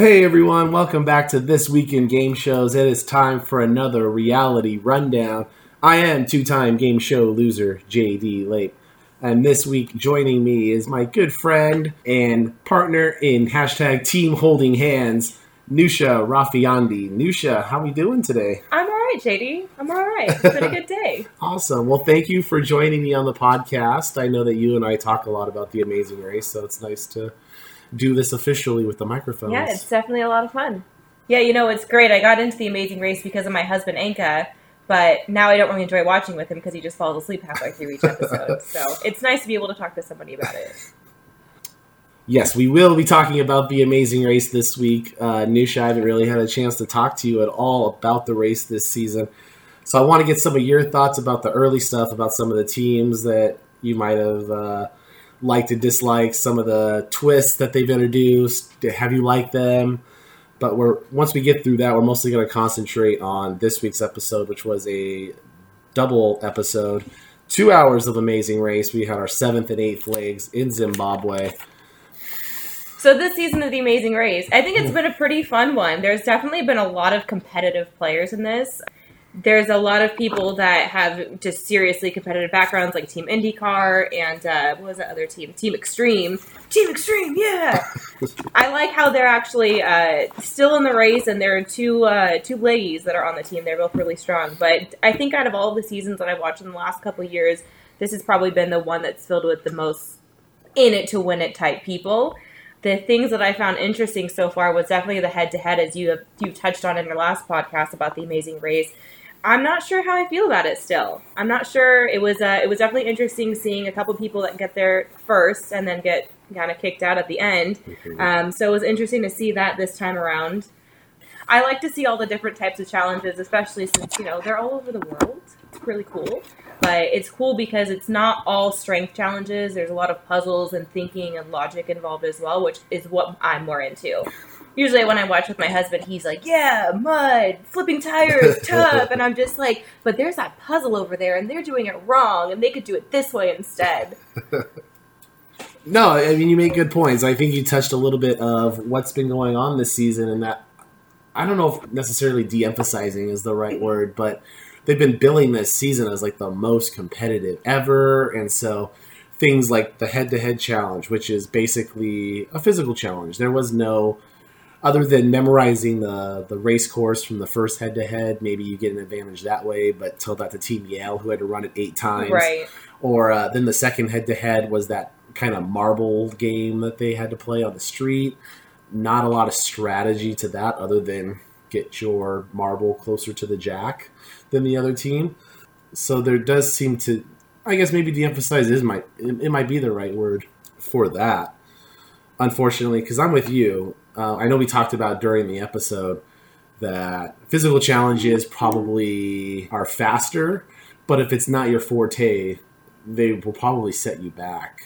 Hey everyone, welcome back to This Week in Game Shows. It is time for another reality rundown. I am two time game show loser, JD Lape. And this week joining me is my good friend and partner in hashtag Team Holding Hands, Neusha Raffijandi. Neusha, how are we doing today? I'm all right, JD. I'm all right. It's been a good day. Awesome. Well, thank you for joining me on the podcast. I know that you and I talk a lot about the Amazing Race, so it's nice to do this officially with the microphones. Yeah, it's definitely a lot of fun. Yeah, you know, it's great. I got into the Amazing Race because of my husband, Anka, but now I don't really enjoy watching with him because he just falls asleep halfway through each episode. so it's nice to be able to talk to somebody about it. Yes, we will be talking about the Amazing Race this week. Uh, Neusha, I haven't really had a chance to talk to you at all about the race this season. So I want to get some of your thoughts about the early stuff, about some of the teams that you might have uh, liked and disliked, some of the twists that they've introduced. Have you liked them? But we're once we get through that, we're mostly going to concentrate on this week's episode, which was a double episode, two hours of Amazing Race. We had our seventh and eighth legs in Zimbabwe. So this season of The Amazing Race, I think it's been a pretty fun one. There's definitely been a lot of competitive players in this. There's a lot of people that have just seriously competitive backgrounds, like Team IndyCar and uh, what was that other team? Team Extreme. Team Extreme, yeah. I like how they're actually uh, still in the race, and there are two uh, two ladies that are on the team. They're both really strong. But I think out of all the seasons that I've watched in the last couple of years, this has probably been the one that's filled with the most in it to win it type people the things that I found interesting so far was definitely the head to head, as you have you touched on in your last podcast about the Amazing Race. I'm not sure how I feel about it still. I'm not sure. It was uh, it was definitely interesting seeing a couple people that get there first and then get kind of kicked out at the end. Um, so it was interesting to see that this time around. I like to see all the different types of challenges, especially since you know they're all over the world. It's really cool, but it's cool because it's not all strength challenges. There's a lot of puzzles and thinking and logic involved as well, which is what I'm more into. Usually, when I watch with my husband, he's like, "Yeah, mud, flipping tires, tough," and I'm just like, "But there's that puzzle over there, and they're doing it wrong, and they could do it this way instead." No, I mean you make good points. I think you touched a little bit of what's been going on this season, and that I don't know if necessarily de-emphasizing is the right word, but they've been billing this season as like the most competitive ever, and so things like the head-to-head challenge, which is basically a physical challenge. There was no other than memorizing the the race course from the first head-to-head. Maybe you get an advantage that way, but tell that to Team Yale, who had to run it eight times, Right. or uh, then the second head-to-head was that kind of marble game that they had to play on the street. Not a lot of strategy to that, other than get your marble closer to the jack than the other team. So there does seem to, I guess maybe de-emphasize is might it, it might be the right word for that. Unfortunately, because I'm with you. Uh, I know we talked about during the episode that physical challenges probably are faster, but if it's not your forte, they will probably set you back.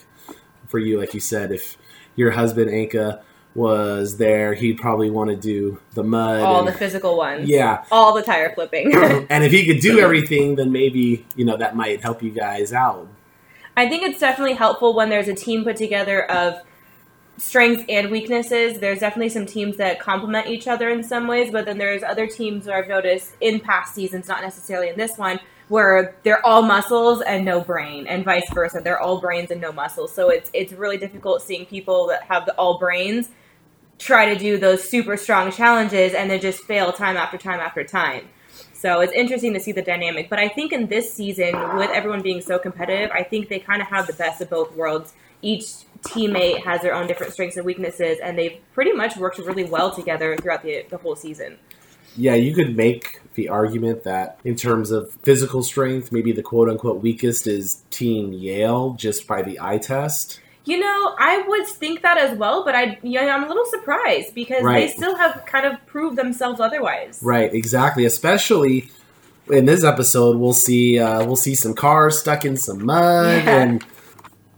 For you, like you said, if your husband Anka was there, he'd probably want to do the mud. All and- the physical ones. yeah, All the tire flipping. and if he could do everything, then maybe you know that might help you guys out. I think it's definitely helpful when there's a team put together of strengths and weaknesses. There's definitely some teams that complement each other in some ways, but then there's other teams where I've noticed in past seasons, not necessarily in this one, where they're all muscles and no brain, and vice versa. They're all brains and no muscles. So it's it's really difficult seeing people that have the all brains try to do those super strong challenges and then just fail time after time after time. So it's interesting to see the dynamic. But I think in this season, with everyone being so competitive, I think they kind of have the best of both worlds. Each teammate has their own different strengths and weaknesses, and they've pretty much worked really well together throughout the, the whole season. Yeah, you could make the argument that in terms of physical strength, maybe the quote unquote weakest is Team Yale just by the eye test. You know, I would think that as well, but I, yeah, I'm a little surprised because Right. they still have kind of proved themselves otherwise. Right, exactly. Especially in this episode, we'll see uh, we'll see some cars stuck in some mud, Yeah. and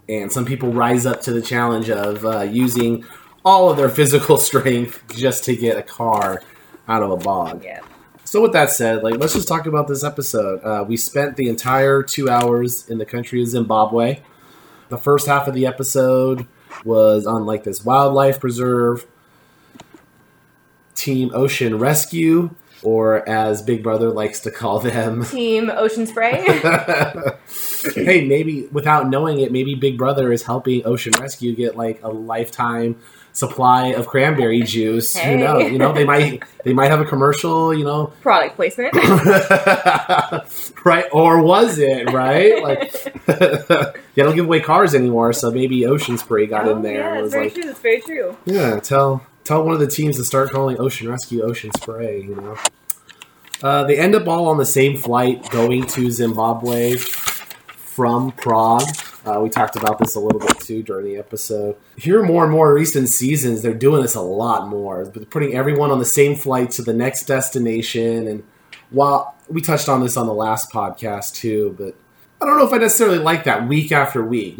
and some people rise up to the challenge of uh, using all of their physical strength just to get a car out of a bog. Yeah. So with that said, like let's just talk about this episode. Uh, we spent the entire two hours in the country of Zimbabwe. The first half of the episode was on like this wildlife preserve. Team Ocean Rescue, or as Big Brother likes to call them, Team Ocean Spray. hey, maybe without knowing it, maybe Big Brother is helping Ocean Rescue get like a lifetime supply of cranberry juice. Hey. Who knows? You know, they might they might have a commercial. You know, Product placement. right? Or was it right? Like they don't give away cars anymore, so maybe Ocean Spray got in Oh, there. Yeah, it's very like, true. It's very true. yeah, tell tell one of the teams to start calling Ocean Rescue Ocean Spray. You know, uh, they end up all on the same flight going to Zimbabwe from Prague. Uh, we talked about this a little bit too during the episode. Here, more and more recent seasons, they're doing this a lot more, They're putting everyone on the same flight to the next destination. And while we touched on this on the last podcast too, but I don't know if I necessarily like that week after week.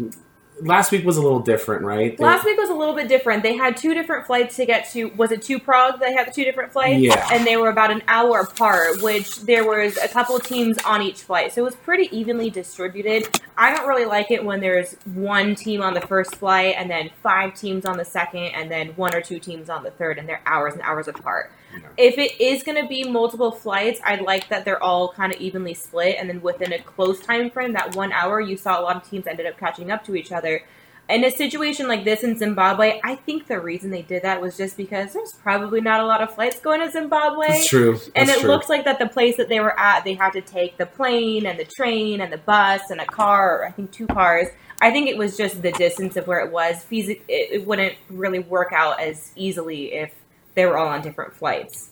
Last week was a little different, right? They- Last week was a little bit different. They had two different flights to get to. Was it to Prague? They had the two different flights, Yeah. and they were about an hour apart. Which there was a couple teams on each flight, so it was pretty evenly distributed. I don't really like it when there's one team on the first flight, and then five teams on the second, and then one or two teams on the third, and they're hours and hours apart. Yeah. If it is going to be multiple flights, I'd like that they're all kind of evenly split, and then within a close time frame, that one hour, you saw a lot of teams ended up catching up to each other. In a situation like this in Zimbabwe, I think the reason they did that was just because there's probably not a lot of flights going to Zimbabwe. That's true. And it true. looks like that the place that they were at, they had to take the plane and the train and the bus and a car, or I think two cars. I think it was just the distance of where it was. It wouldn't really work out as easily if they were all on different flights.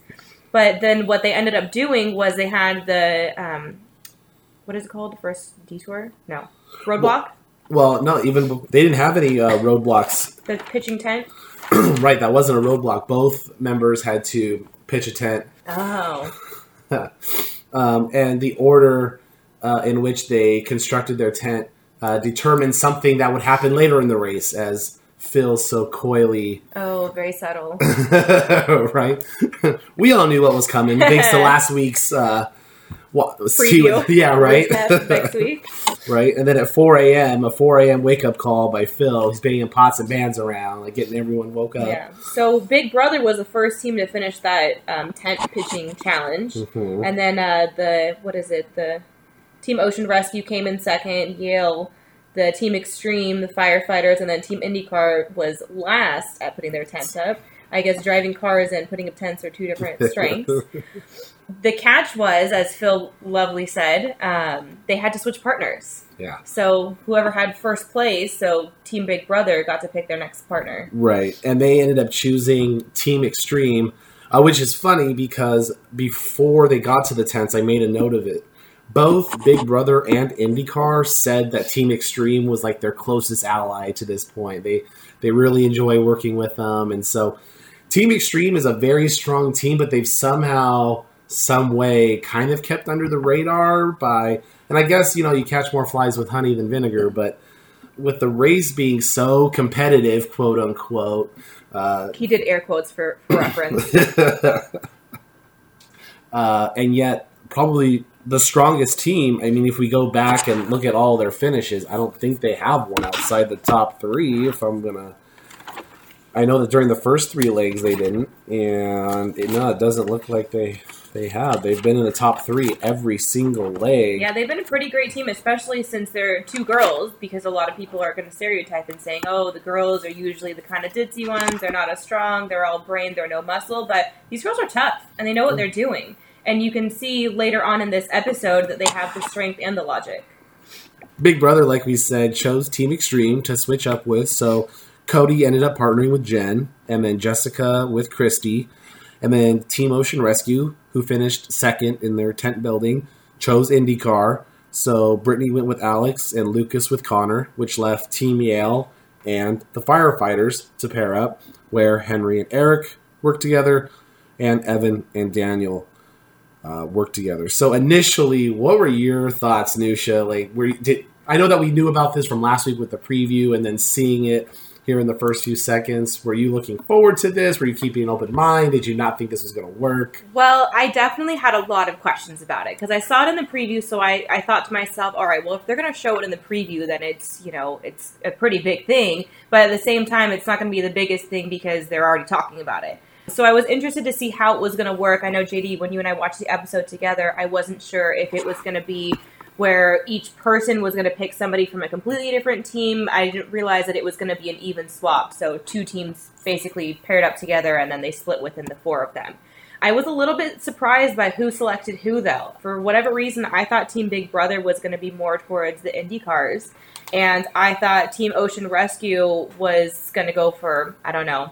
But then what they ended up doing was they had the, um, what is it called? The first detour? No. Roadblock? Well, no, even they didn't have any uh, roadblocks. the pitching tent? right, that wasn't a roadblock. Both members had to pitch a tent, Oh. um, and the order uh, in which they constructed their tent uh, determined something that would happen later in the race, as Phil so coyly, Oh, very subtle. right? we all knew what was coming thanks to last week's. Uh, what, Preview. yeah, right. Next- week. right? And then at 4 a.m., a 4 a.m. wake up call by Phil. He's banging pots and pans around, like getting everyone woke up. Yeah. So Big Brother was the first team to finish that um, tent pitching challenge, Mhm. and then uh, the what is it? The Team Ocean Rescue came in second. Yale, the Team Extreme, the firefighters, and then Team IndyCar was last at putting their tent up. I guess driving cars and putting up tents are two different strengths. the catch was, as Phil Lovely said, um, they had to switch partners. Yeah. So whoever had first place, so Team Big Brother got to pick their next partner. Right. And they ended up choosing Team Extreme, uh, which is funny because before they got to the tents, I made a note of it. Both Big Brother and IndyCar said that Team Extreme was like their closest ally to this point. They they really enjoy working with them, and so Team Extreme is a very strong team, but they've somehow, some way, kind of kept under the radar by. And I guess you know you catch more flies with honey than vinegar, but with the race being so competitive, quote unquote, uh, He did air quotes for, for reference. uh, and yet probably the strongest team. I mean, if we go back and look at all their finishes, I don't think they have one outside the top three. If I'm gonna, I know that during the first three legs they didn't, and it, no, it doesn't look like they they have. They've been in the top three every single leg. yeah, they've been a pretty great team, especially since they're two girls, because a lot of people are going to stereotype and saying, oh, the girls are usually the kind of ditzy ones. They're not as strong. They're all brain. They're no muscle. But these girls are tough, and they know what mm. they're doing. And you can see later on in this episode that they have the strength and the logic. Big Brother, like we said, chose Team Extreme to switch up with. So Cody ended up partnering with Jen, and then Jessica with Kristi, and then Team Ocean Rescue, who finished second in their tent building, chose IndyCar. So Brittany went with Alex and Lucas with Conor, which left Team Yale and the firefighters to pair up, where Henry and Eric worked together, and Evan and Daniel uh, work together. So initially, what were your thoughts, Neusha? Like, were you, did I know that we knew about this from last week with the preview, and then seeing it here in the first few seconds? Were you looking forward to this? Were you keeping an open mind? Did you not think this was going to work? Well, I definitely had a lot of questions about it because I saw it in the preview. So I, I thought to myself, all right, well, if they're going to show it in the preview, then it's you know it's a pretty big thing. But at the same time, it's not going to be the biggest thing because they're already talking about it. So I was interested to see how it was going to work. I know, JD, when you and I watched the episode together, I wasn't sure if it was going to be where each person was going to pick somebody from a completely different team. I didn't realize that it was going to be an even swap. So two teams basically paired up together and then they split within the four of them. I was a little bit surprised by who selected who, though. For whatever reason, I thought Team Big Brother was going to be more towards the Indy cars. And I thought Team Ocean Rescue was going to go for, I don't know,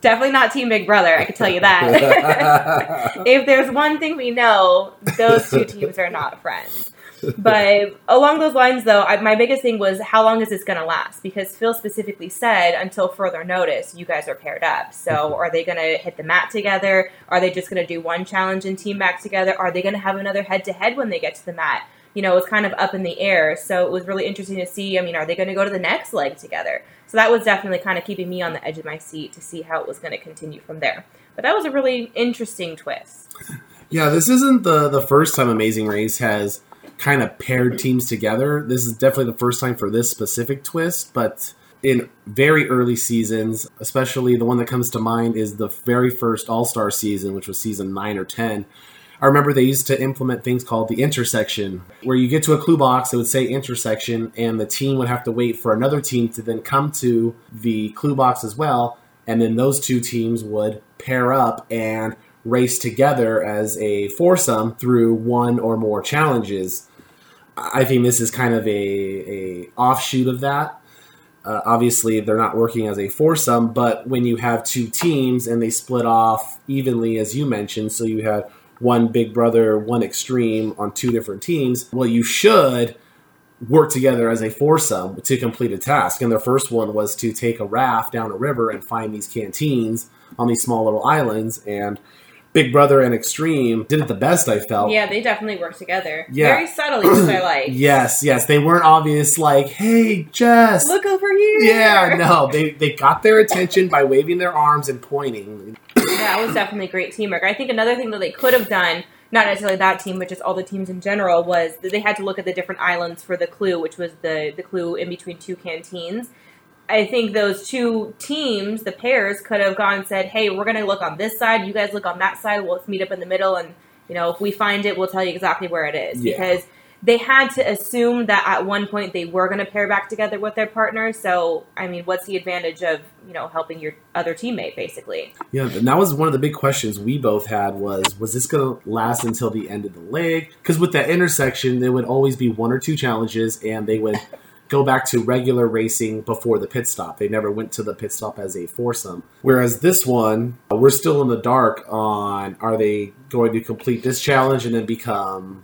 definitely not Team Big Brother, I can tell you that. if there's one thing we know, those two teams are not friends but along those lines, though, I, my biggest thing was how long is this going to last? Because Phil specifically said until further notice, you guys are paired up. So mm-hmm. are they going to hit the mat together? Are they just going to do one challenge and team back together? Are they going to have another head to head when they get to the mat? You know, it was kind of up in the air. So it was really interesting to see. I mean, are they going to go to the next leg together? So that was definitely kind of keeping me on the edge of my seat to see how it was going to continue from there. But that was a really interesting twist. Yeah, this isn't the the first time Amazing Race has kind of paired teams together. This is definitely the first time for this specific twist, but in very early seasons, especially the one that comes to mind is the very first All Star season, which was season 9 or 10. I remember they used to implement things called the intersection, where you get to a clue box, it would say intersection, and the team would have to wait for another team to then come to the clue box as well, and then those two teams would pair up and race together as a foursome through one or more challenges. I think this is kind of a, a offshoot of that. Uh, obviously, they're not working as a foursome, but when you have two teams and they split off evenly, as you mentioned, so you had one big brother, one extreme on two different teams, well, you should work together as a foursome to complete a task. And their first one was to take a raft down a river and find these canteens on these small little islands. And Big Brother and Extreme did it the best. I felt. Yeah, they definitely worked together. Yeah. very subtly, which I like. Yes, yes, they weren't obvious. Like, hey, Jess, look over here. Yeah, no, they they got their attention by waving their arms and pointing. that was definitely great teamwork. I think another thing that they could have done. Not necessarily that team, but just all the teams in general, was that they had to look at the different islands for the clue, which was the the clue in between two canteens I think those two teams, the pairs, could have gone and said, "Hey, we're going to look on this side. You guys look on that side. We'll meet up in the middle, and you know, if we find it, we'll tell you exactly where it is." Yeah. Because they had to assume that at one point they were going to pair back together with their partner. So, I mean, what's the advantage of you know helping your other teammate, basically? Yeah, and that was one of the big questions we both had was was this going to last until the end of the leg? Because with that intersection, there would always be one or two challenges, and they would go back to regular racing before the pit stop. They never went to the pit stop as a foursome. Whereas this one, we're still in the dark on are they going to complete this challenge and then become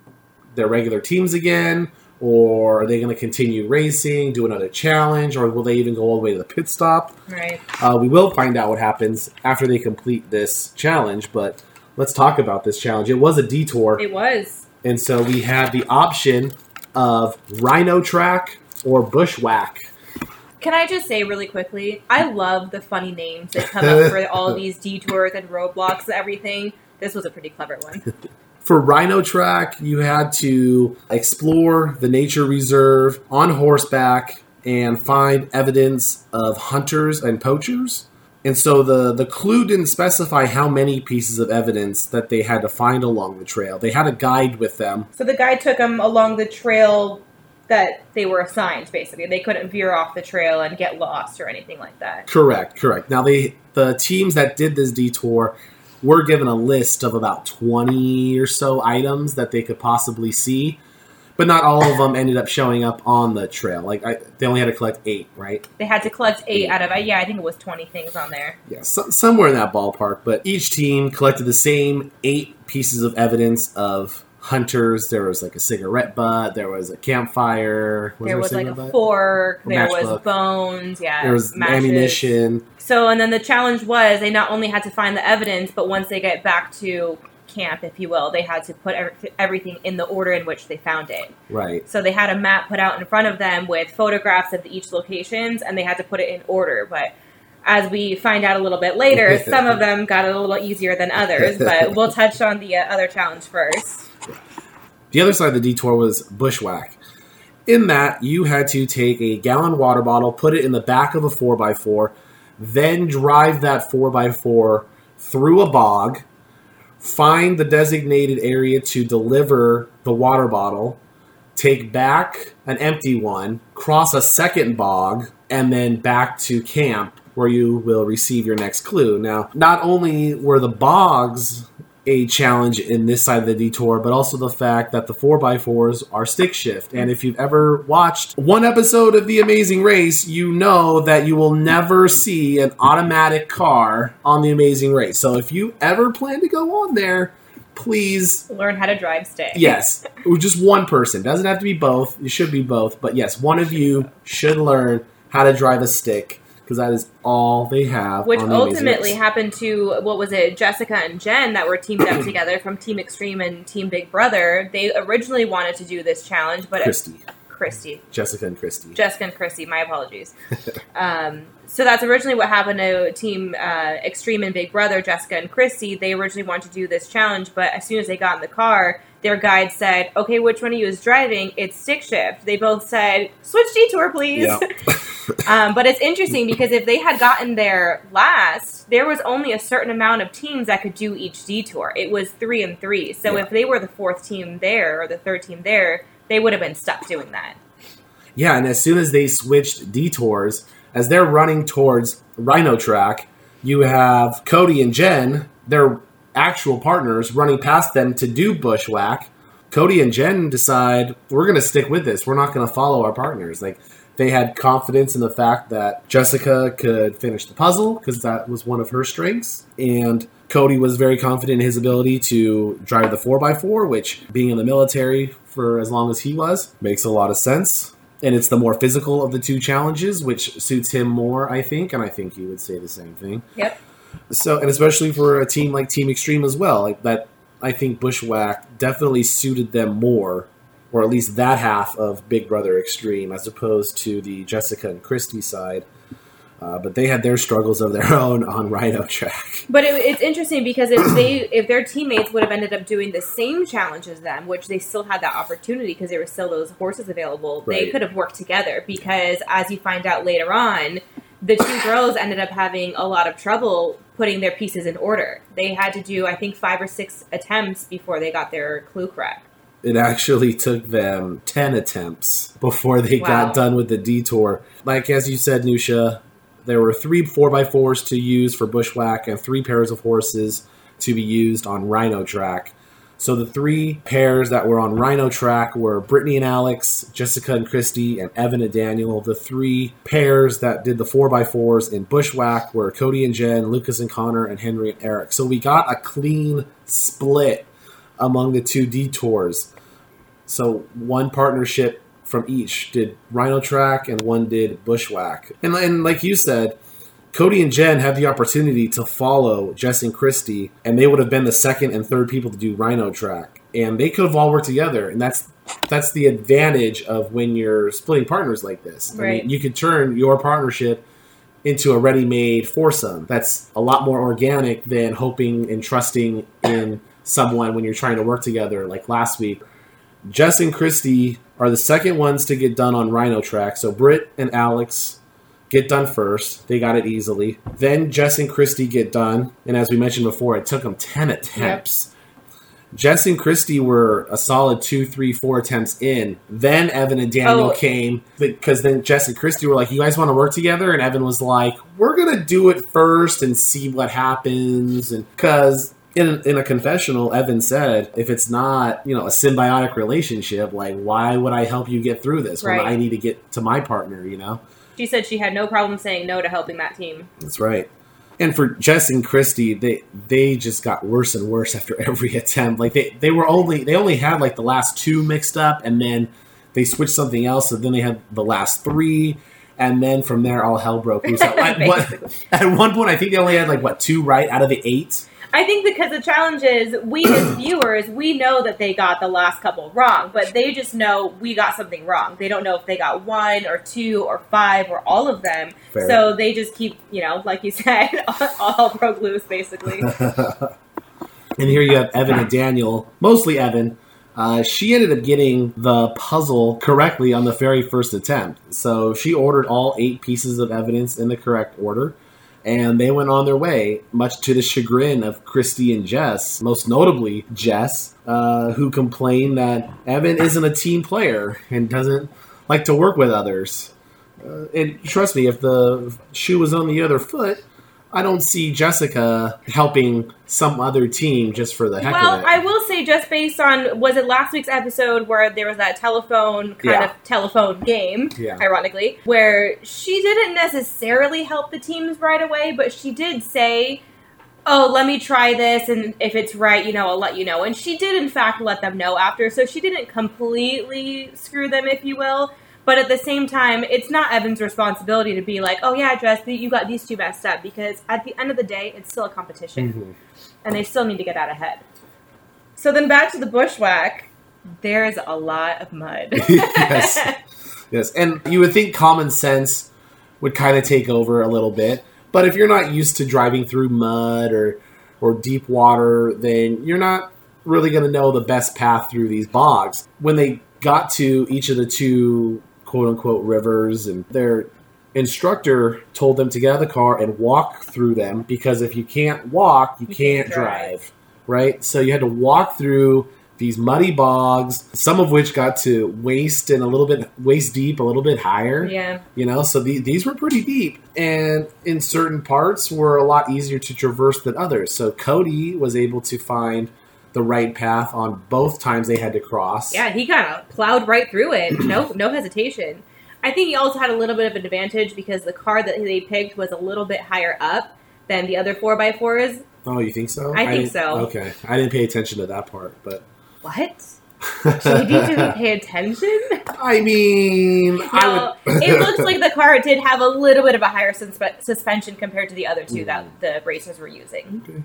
their regular teams again? Or are they going to continue racing, do another challenge, or will they even go all the way to the pit stop? Right. Uh, we will find out what happens after they complete this challenge, but let's talk about this challenge. It was a detour. It was. And so we have the option of Rhino Track or Bushwhack. Can I just say really quickly? I love the funny names that come up for all these detours and roadblocks and everything. This was a pretty clever one. For Rhino Track, you had to explore the nature reserve on horseback and find evidence of hunters and poachers. And so the, the clue didn't specify how many pieces of evidence that they had to find along the trail. They had a guide with them. So the guide took them along the trail that they were assigned basically. They couldn't veer off the trail and get lost or anything like that. Correct correct. Now they the teams that did this detour were given a list of about 20 or so items that they could possibly see but not all of them ended up showing up on the trail. Like I, they only had to collect eight right? They had to collect eight, eight. out of uh, yeah i think it was 20 things on there. Yeah so, somewhere in that ballpark but each team collected the same eight pieces of evidence of hunters. There was like a cigarette butt. There was a campfire. Was there, there was like a butt? fork. A there was bones. Yeah. There was matches. ammunition. So, and then the challenge was they not only had to find the evidence, but once they get back to camp, if you will, they had to put everything in the order in which they found it. Right. So they had a map put out in front of them with photographs of each locations, and they had to put it in order. But as we find out a little bit later, some of them got it a little easier than others. But we'll touch on the uh, other challenge first. The other side of the detour was bushwhack. In that, you had to take a gallon water bottle, put it in the back of a 4x4, then drive that 4x4 through a bog, find the designated area to deliver the water bottle, take back an empty one, cross a second bog, and then back to camp where you will receive your next clue. Now, not only were the bogs a challenge in this side of the detour, but also the fact that the 4x4s are stick shift. And if you've ever watched one episode of The Amazing Race, you know that you will never see an automatic car on The Amazing Race. So if you ever plan to go on there, please Learn how to drive stick. Yes, just one person. Doesn't have to be both. It should be both. But yes, one of you should learn how to drive a stick because that is all they have. Which the ultimately happened to what was it, Jessica and Jen that were teamed up together from Team Extreme and Team Big Brother. They originally wanted to do this challenge, but Kristi, Kristi, Jessica, and Kristi. Jessica and Kristi, my apologies. um, so that's originally what happened to Team uh, Extreme and Big Brother, Jessica and Kristi. They originally wanted to do this challenge, but as soon as they got in the car, their guide said, "Okay, which one of you is driving? It's stick shift." They both said, "Switch detour, please." Yeah. um, but it's interesting because if they had gotten there last, there was only a certain amount of teams that could do each detour. It was three and three. So Yeah. if they were the fourth team there or the third team there, they would have been stuck doing that. Yeah, and as soon as they switched detours, as they're running towards Rhino Track, you have Cody and Jen, their actual partners, running past them to do bushwhack. Cody and Jen decide we're going to stick with this. We're not going to follow our partners. Like they had confidence in the fact that Jessica could finish the puzzle because that was one of her strengths, and Cody was very confident in his ability to drive the 4x4, which, being in the military for as long as he was, makes a lot of sense. And it's the more physical of the two challenges, which suits him more, I think. And I think you would say the same thing. Yep. So, and especially for a team like Team Extreme as well, like that, I think Bushwhack definitely suited them more, or at least that half of Big Brother Extreme, as opposed to the Jessica and Kristi side. Uh, but they had their struggles of their own on Rhino Track. But it, it's interesting because if they if their teammates would have ended up doing the same challenge as them, which they still had that opportunity because there were still those horses available, they could have worked together. Because as you find out later on, the two girls ended up having a lot of trouble putting their pieces in order. They had to do I think five or six attempts before they got their clue correct. It actually took them 10 attempts before they Wow. got done with the detour. Like, as you said, Neusha, there were three 4x4s to use for Bushwhack and three pairs of horses to be used on Rhino Track. So the three pairs that were on Rhino Track were Brittany and Alex, Jessica and Kristi, and Evan and Daniel. The three pairs that did the 4x4s in Bushwhack were Cody and Jen, Lucas and Conor, and Henry and Eric. So we got a clean split among the two detours. So one partnership from each did Rhino Track and one did Bushwhack. And, and like you said, Cody and Jen had the opportunity to follow Jess and Kristi, and they would have been the second and third people to do Rhino Track, and they could have all worked together. And that's that's the advantage of when you're splitting partners like this. I Right. mean, you could turn your partnership into a ready-made foursome. That's a lot more organic than hoping and trusting in someone when you're trying to work together. Like last week, Jess and Kristi are the second ones to get done on Rhino Track. So Britt and Alex get done first. They got it easily. Then Jess and Kristi get done. And as we mentioned before, it took them 10 attempts. Jess and Kristi were a solid two, three, four attempts in. Then Evan and Daniel Oh. came because then Jess and Kristi were like, "You guys want to work together?" And Evan was like, "We're gonna do it first and see what happens." And because in in a confessional, Evan said, "If it's not you know a symbiotic relationship, like why would I help you get through this when I need to get to my partner?" You know. She said she had no problem saying no to helping that team. That's right. And for Jess and Kristi, they they just got worse and worse after every attempt. Like they, they were only they only had like the last two mixed up, and then they switched something else. So then they had the last three, and then from there all hell broke loose. At, at at one point, I think they only had like what two right out of the eight. I think because the challenge is we as viewers, we know that they got the last couple wrong, but they just know we got something wrong. They don't know if they got one or two or five or all of them. Fair. So they just keep, you know, like you said, all broke loose basically. And here you have Evan and Daniel, mostly Evan. Uh, she ended up getting the puzzle correctly on the very first attempt. So she ordered all eight pieces of evidence in the correct order. And they went on their way, much to the chagrin of Kristi and Jess, most notably Jess, uh, who complained that Evan isn't a team player and doesn't like to work with others. Uh, and trust me, if the shoe was on the other foot, I don't see Jessica helping some other team just for the heck well, of it. Well, I will say, just based on was it last week's episode where there was that telephone kind Yeah. of telephone game, Yeah. ironically, where she didn't necessarily help the teams right away, but she did say, "Oh, let me try this, and if it's right, you know, I'll let you know." And she did, in fact, let them know after, so she didn't completely screw them, if you will. But at the same time, it's not Evan's responsibility to be like, "Oh yeah, Jess, you got these two messed up," because at the end of the day, it's still a competition Mhm. and they still need to get out ahead. So then back to the bushwhack. There's a lot of mud. yes. Yes. And you would think common sense would kind of take over a little bit. But if you're not used to driving through mud or or deep water, then you're not really going to know the best path through these bogs. When they got to each of the two quote unquote rivers and their instructor told them to get out of the car and walk through them because if you can't walk, you, You can't, can't drive. drive. Right? So you had to walk through these muddy bogs, some of which got to waist and a little bit waist deep, a little bit higher. yeah. You know, so the, these were pretty deep, and in certain parts were a lot easier to traverse than others. So Cody was able to find the right path on both times they had to cross. Yeah, he kind of plowed right through it. No, no hesitation. I think he also had a little bit of an advantage because the car that they picked was a little bit higher up than the other four x fours. Oh, you think so? I think so. Okay, I didn't pay attention to that part, but What? JD didn't pay attention. I mean, No, I would. it looks like the car did have a little bit of a higher suspe- suspension compared to the other two that hmm. the racers were using.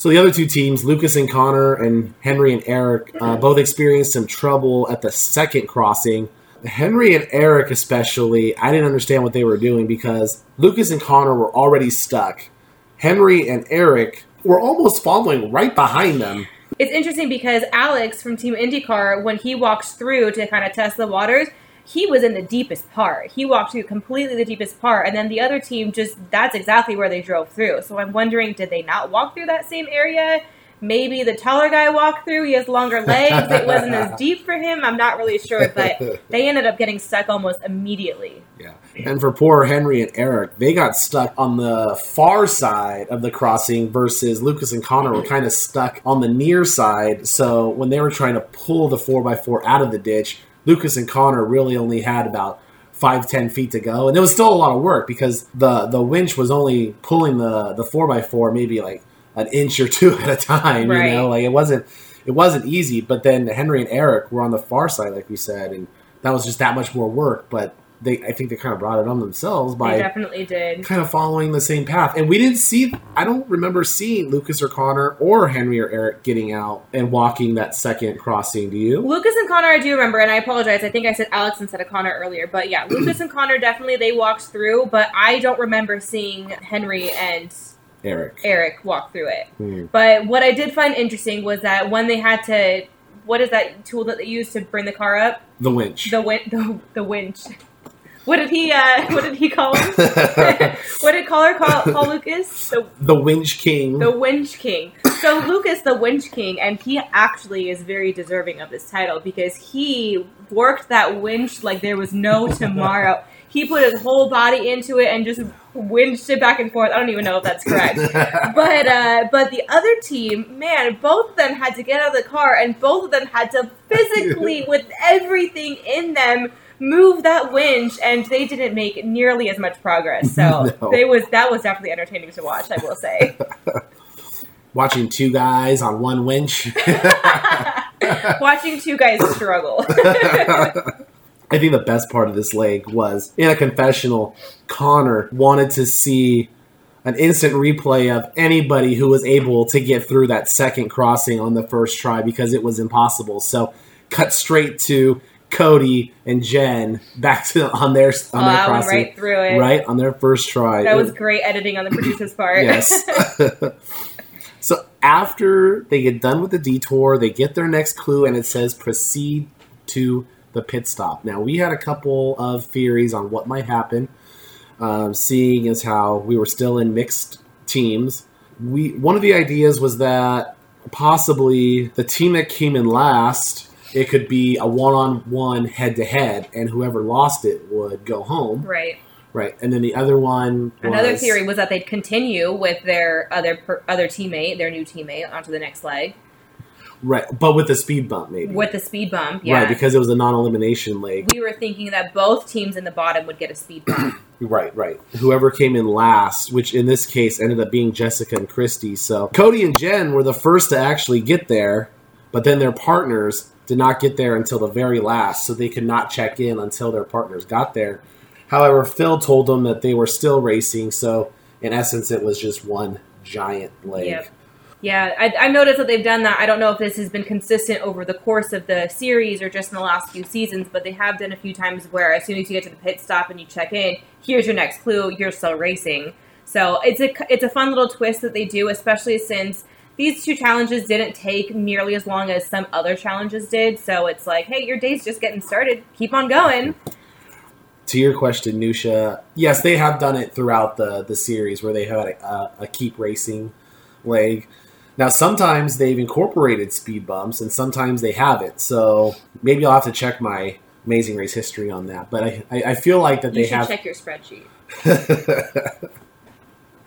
So the other two teams, Lucas and Conor and Henry and Eric, uh, both experienced some trouble at the second crossing. Henry and Eric, especially, I didn't understand what they were doing because Lucas and Conor were already stuck. Henry and Eric were almost following right behind them. It's interesting because Alex from Team IndyCar, when he walks through to kind of test the waters, he was in the deepest part. He walked through completely the deepest part, and then the other team just that's exactly where they drove through. So I'm wondering, did they not walk through that same area? Maybe the taller guy walked through. He has longer legs. It wasn't as deep for him. I'm not really sure, but they ended up getting stuck almost immediately. Yeah. And for poor Henry and Eric, they got stuck on the far side of the crossing versus Lucas and Conor were kind of stuck on the near side. So when they were trying to pull the 4x4 out of the ditch, Lucas and Conor really only had about five, ten feet to go. And it was still a lot of work because the, the winch was only pulling the, the 4x4 maybe like an inch or two at a time. Right. You know, like it wasn't it wasn't easy. But then Henry and Eric were on the far side, like we said, and that was just that much more work. But they, I think they kind of brought it on themselves They by definitely did. kind of following the same path. And we didn't see, I don't remember seeing Lucas or Conor or Henry or Eric getting out and walking that second crossing. Do you? Lucas and Conor, I do remember, and I apologize. I think I said Alex instead of Conor earlier, but yeah, Lucas and Connor definitely they walked through, but I don't remember seeing Henry and Eric. Eric walk through it. Hmm. But what I did find interesting was that when they had to, what is that tool that they use to bring the car up? The winch. The win, the, the winch. What did he? uh What did he call him? what did Conor call, call Lucas? The the winch king. the Winch King. So Lucas, the Winch King, and he actually is very deserving of this title because he worked that winch like there was no tomorrow. he put his whole body into it and just winched it back and forth. I don't even know if that's correct. but uh, but the other team, man, both of them had to get out of the car and both of them had to physically, with everything in them, move that winch, and they didn't make nearly as much progress. So No. they was that was definitely entertaining to watch. I will say. Watching two guys on one winch. Watching two guys struggle. I think the best part of this leg was in a confessional, Conor wanted to see an instant replay of anybody who was able to get through that second crossing on the first try because it was impossible. So cut straight to Cody and Jen back to on their on Oh, their crossing. right through it. Right on their first try. That was great editing on the producer's part. Yes. so after they get done with the detour, they get their next clue, and it says proceed to the pit stop. Now we had a couple of theories on what might happen. um, seeing as how we were still in mixed teams. We one of the ideas was that possibly the team that came in last, it could be a one-on-one head-to-head, and whoever lost it would go home. Right. Right, and then the other one. Another theory was that they'd continue with their other per, other teammate, their new teammate, onto the next leg Right, but with the speed bump, maybe. with the speed bump. Yeah. Right, because it was a non-elimination leg. we were thinking that both teams in the bottom would get a speed bump. Right, right. Whoever came in last, which in this case ended up being Jessica and Kristi. So Cody and Jen were the first to actually get there, but then their partners did not get there until the very last, so they could not check in until their partners got there. However, Phil told them that they were still racing, so in essence, it was just one giant leg. Yep. Yeah, I, I noticed that they've done that. I don't know if this has been consistent over the course of the series or just in the last few seasons, but they have done a few times where as soon as you get to the pit stop and you check in, here's your next clue, you're still racing. So it's a it's a fun little twist that they do, especially since these two challenges didn't take nearly as long as some other challenges did. So it's like, hey, your day's just getting started. Keep on going. To your question, Neusha, yes, they have done it throughout the the series where they had a, a keep racing leg. Now, sometimes they've incorporated speed bumps, and sometimes they haven't. So maybe I'll have to check my Amazing Race history on that. But I, I, I feel like that You they should have. check your spreadsheet.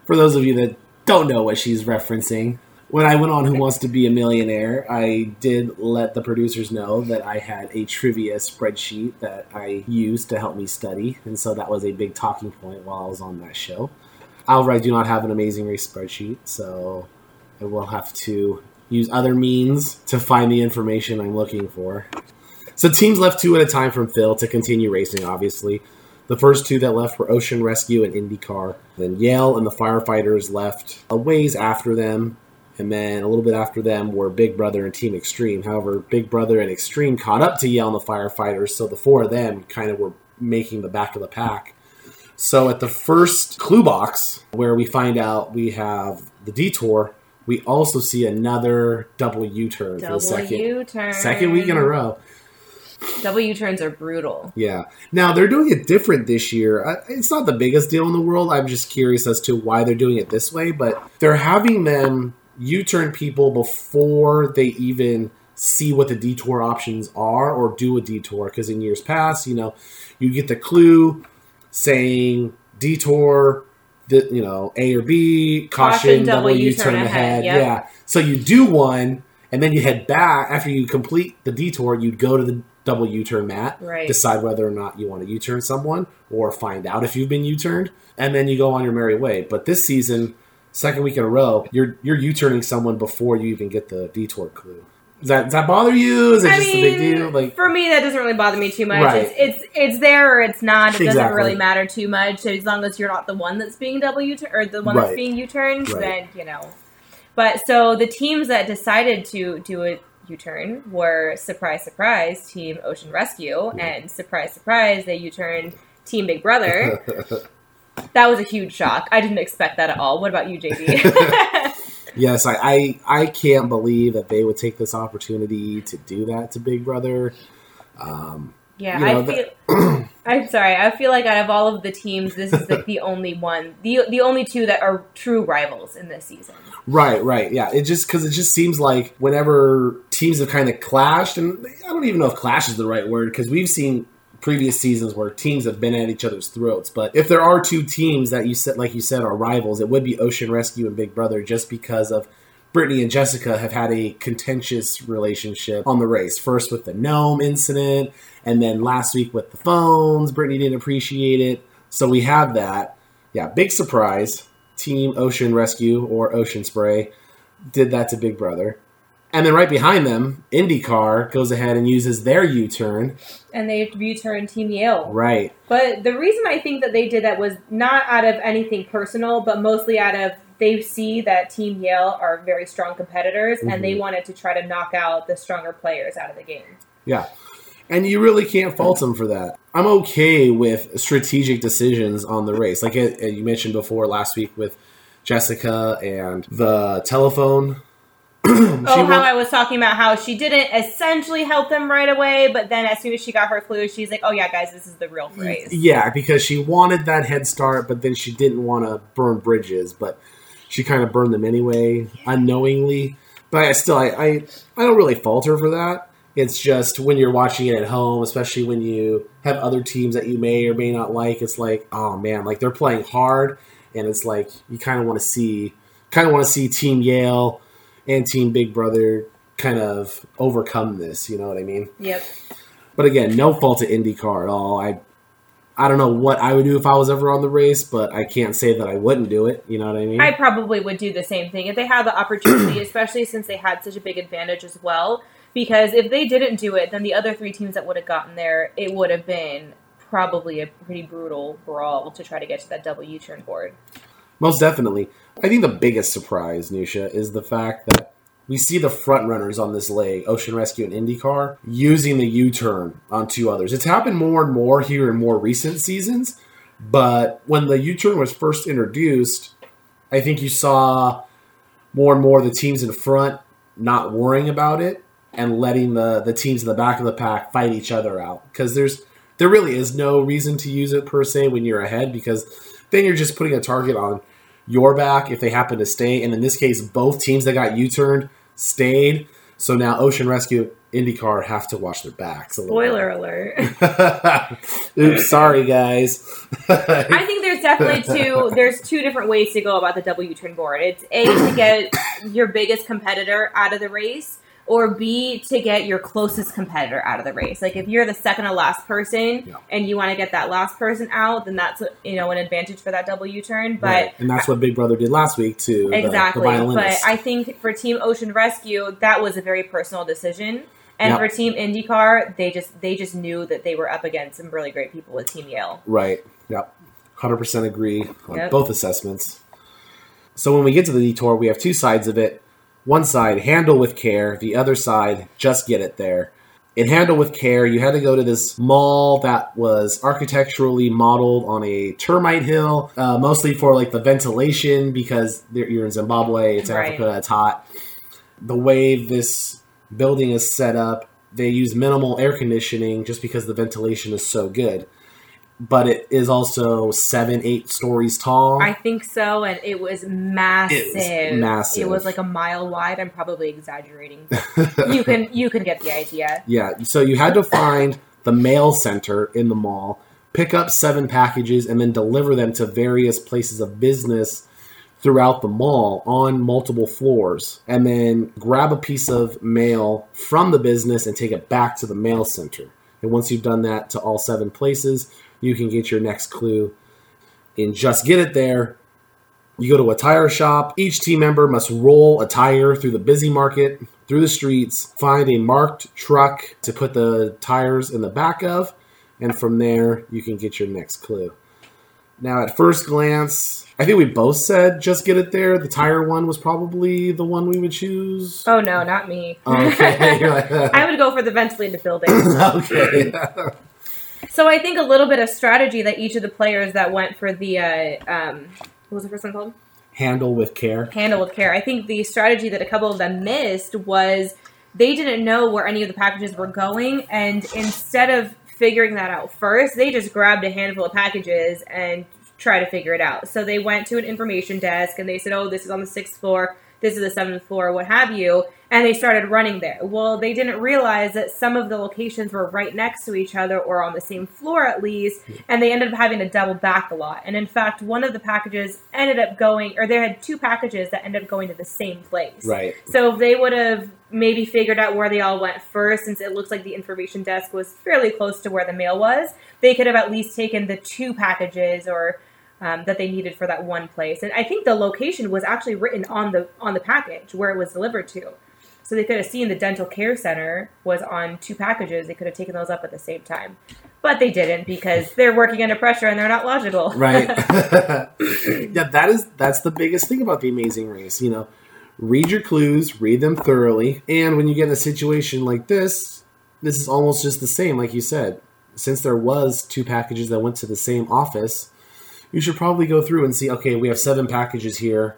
For those of you that don't know what she's referencing, when I went on Who Wants to Be a Millionaire, I did let the producers know that I had a trivia spreadsheet that I used to help me study, and so that was a big talking point while I was on that show. However, I do not have an Amazing Race spreadsheet, so I will have to use other means to find the information I'm looking for. So teams left two at a time from Phil to continue racing, obviously. The first two that left were Ocean Rescue and IndyCar. Then Yale and the firefighters left a ways after them. And then a little bit after them were Big Brother and Team Extreme. However, Big Brother and Extreme caught up to Yale and the firefighters, so the four of them kind of were making the back of the pack. So at the first clue box, where we find out we have the detour, we also see another double U turn for the Double second U-turn. second week in a row. Double U turns are brutal. Yeah. Now they're doing it different this year. It's not the biggest deal in the world. I'm just curious as to why they're doing it this way, but they're having them U-turn people before they even see what the detour options are or do a detour. Because in years past, you know, you get the clue saying detour, the, you know, A or B, caution, Caution, double, U-turn ahead, yep. Yeah. So you do one, and then you head back after you complete the detour. You'd go to the double U-turn mat, Right. decide whether or not you want to U-turn someone, or find out if you've been U-turned, and then you go on your merry way. But this season, second week in a row, you're you're U-turning someone before you even get the detour clue. Does that does that bother you? Is it I just mean, a big deal? Like for me, that doesn't really bother me too much. Right. It's, it's it's there or it's not. It doesn't Exactly. really matter too much as long as you're not the one that's being double U or the one Right. that's being U turned. Right. Then you know. But so the teams that decided to do a U turn were surprise, surprise, Team Ocean Rescue, and surprise, surprise, they U turned Team Big Brother. that was a huge shock. I didn't expect that at all. What about you, JD? yes, I, I I can't believe that they would take this opportunity to do that to Big Brother. Um, Yeah, You know, I feel. I'm sorry. I feel like out of all of the teams, this is like the only one, the the only two that are true rivals in this season. Right, right, yeah. It just because it just seems like whenever teams have kind of clashed, and I don't even know if "clash" is the right word because we've seen previous seasons where teams have been at each other's throats. But if there are two teams that you said, like you said, are rivals, it would be Ocean Rescue and Big Brother, just because of Brittany and Jessica have had a contentious relationship on the race. First with the gnome incident, and then last week with the phones. Brittany didn't appreciate it, so we have that. Yeah, big surprise. Team Ocean Rescue or Ocean Spray did that to Big Brother. And then right behind them, IndyCar goes ahead and uses their U turn. And they U turn Team Yale. Right. But the reason I think that they did that was not out of anything personal, but mostly out of they see that Team Yale are very strong competitors, and they Mhm. wanted to try to knock out the stronger players out of the game. Yeah. And you really can't fault them for that. I'm okay with strategic decisions on the race. Like uh, you mentioned before last week with Jessica and the telephone oh, how won- I was talking about how she didn't essentially help them right away, but then as soon as she got her clue, she's like, "Oh yeah, guys, this is the real phrase." Yeah, because she wanted that head start, but then she didn't want to burn bridges, but she kind of burned them anyway, unknowingly. But I still, I, I, I don't really fault her for that. It's just when you're watching it at home, especially when you have other teams that you may or may not like, it's like, oh man, like they're playing hard, and it's like you kind of want to see, kind of want to see Team Yale and Team Big Brother kind of overcome this. You know what I mean? Yep. But again, no fault to IndyCar at all. I I don't know what I would do if I was ever on the race, but I can't say that I wouldn't do it. You know what I mean? I probably would do the same thing if they had the opportunity, especially since they had such a big advantage as well. Because if they didn't do it, then the other three teams that would have gotten there, it would have been probably a pretty brutal brawl to try to get to that double U turn board. Most definitely. I think the biggest surprise, Neusha, is the fact that we see the front runners on this leg, Ocean Rescue and IndyCar, using the U turn on two others. It's happened more and more here in more recent seasons, but when the U turn was first introduced, I think you saw more and more of the teams in front not worrying about it and letting the, the teams in the back of the pack fight each other out. Because there's there really is no reason to use it per se when you're ahead because then you're just putting a target on your back if they happen to stay. And in this case, both teams that got U turned stayed. So now Ocean Rescue IndyCar have to watch their backs. A little bit. Spoiler alert. Oops, sorry guys. I think there's definitely two. There's two different ways to go about the double U-turn board. It's a to get your biggest competitor out of the race, or B to get your closest competitor out of the race. Like if you're the second to last person Yeah. and you want to get that last person out, then that's you know an advantage for that double U-turn. But Right. and that's what Big Brother did last week to the- exactly. the, but. I think for Team Ocean Rescue, that was a very personal decision. And Yep. for Team IndyCar, they just they just knew that they were up against some really great people with Team Yale. Right. Yep. Hundred percent agree on Yep. both assessments. So when we get to the detour, we have two sides of it. One side, handle with care. The other side, just get it there. In handle with care, you had to go to this mall that was architecturally modeled on a termite hill, uh, mostly for like the ventilation because you're in Zimbabwe, it's Right. Africa, it's hot. The way this building is set up, they use minimal air conditioning just because the ventilation is so good but it is also seven, eight stories tall. I think so, and it was massive. It was massive. It was like a mile wide. I'm probably exaggerating. you can you can get the idea. yeah, so you had to find the mail center in the mall, pick up seven packages, and then deliver them to various places of business throughout the mall on multiple floors, and then grab a piece of mail from the business and take it back to the mail center. And once you've done that to all seven places, you can get your next clue and just get it there. You go to a tire shop. Each team member must roll a tire through the busy market, through the streets, find a marked truck to put the tires in the back of, and from there you can get your next clue. Now, at first glance, I think we both said just get it there. The tire one was probably the one we would choose. Oh no, not me. Okay, I would go for the ventilated building. okay. So I think a little bit of strategy that each of the players that went for the uh, um, what was the first one called? Handle with care. handle with care. I think the strategy that a couple of them missed was they didn't know where any of the packages were going, and instead of figuring that out first, they just grabbed a handful of packages and try to figure it out. So they went to an information desk and they said, "Oh, this is on the sixth floor. This is the seventh floor, what have you," and they started running there. Well, they didn't realize that some of the locations were right next to each other or on the same floor at least, and they ended up having to double back a lot. And in fact, one of the packages ended up going, or they had two packages that ended up going to the same place. Right. So if they would have maybe figured out where they all went first, since it looks like the information desk was fairly close to where the mail was, they could have at least taken the two packages or um, that they needed for that one place. And I think the location was actually written on the on the package where it was delivered to. So they could have seen the dental care center was on two packages. They could have taken those up at the same time. But they didn't because they're working under pressure and they're not logical. right yeah that is that's the biggest thing about the amazing race you know read your clues read them thoroughly and when you get in a situation like this this is almost just the same like you said since there was two packages that went to the same office you should probably go through and see okay we have seven packages here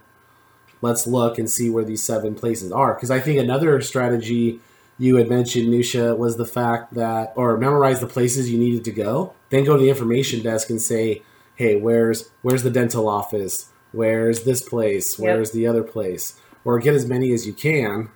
let's look and see where these seven places are. Because I think another strategy you had mentioned, Neusha, was the fact that, or memorize the places you needed to go, then go to the information desk and say, hey, where's where's the dental office? Where's this place? Where's the other place? Or get as many as you can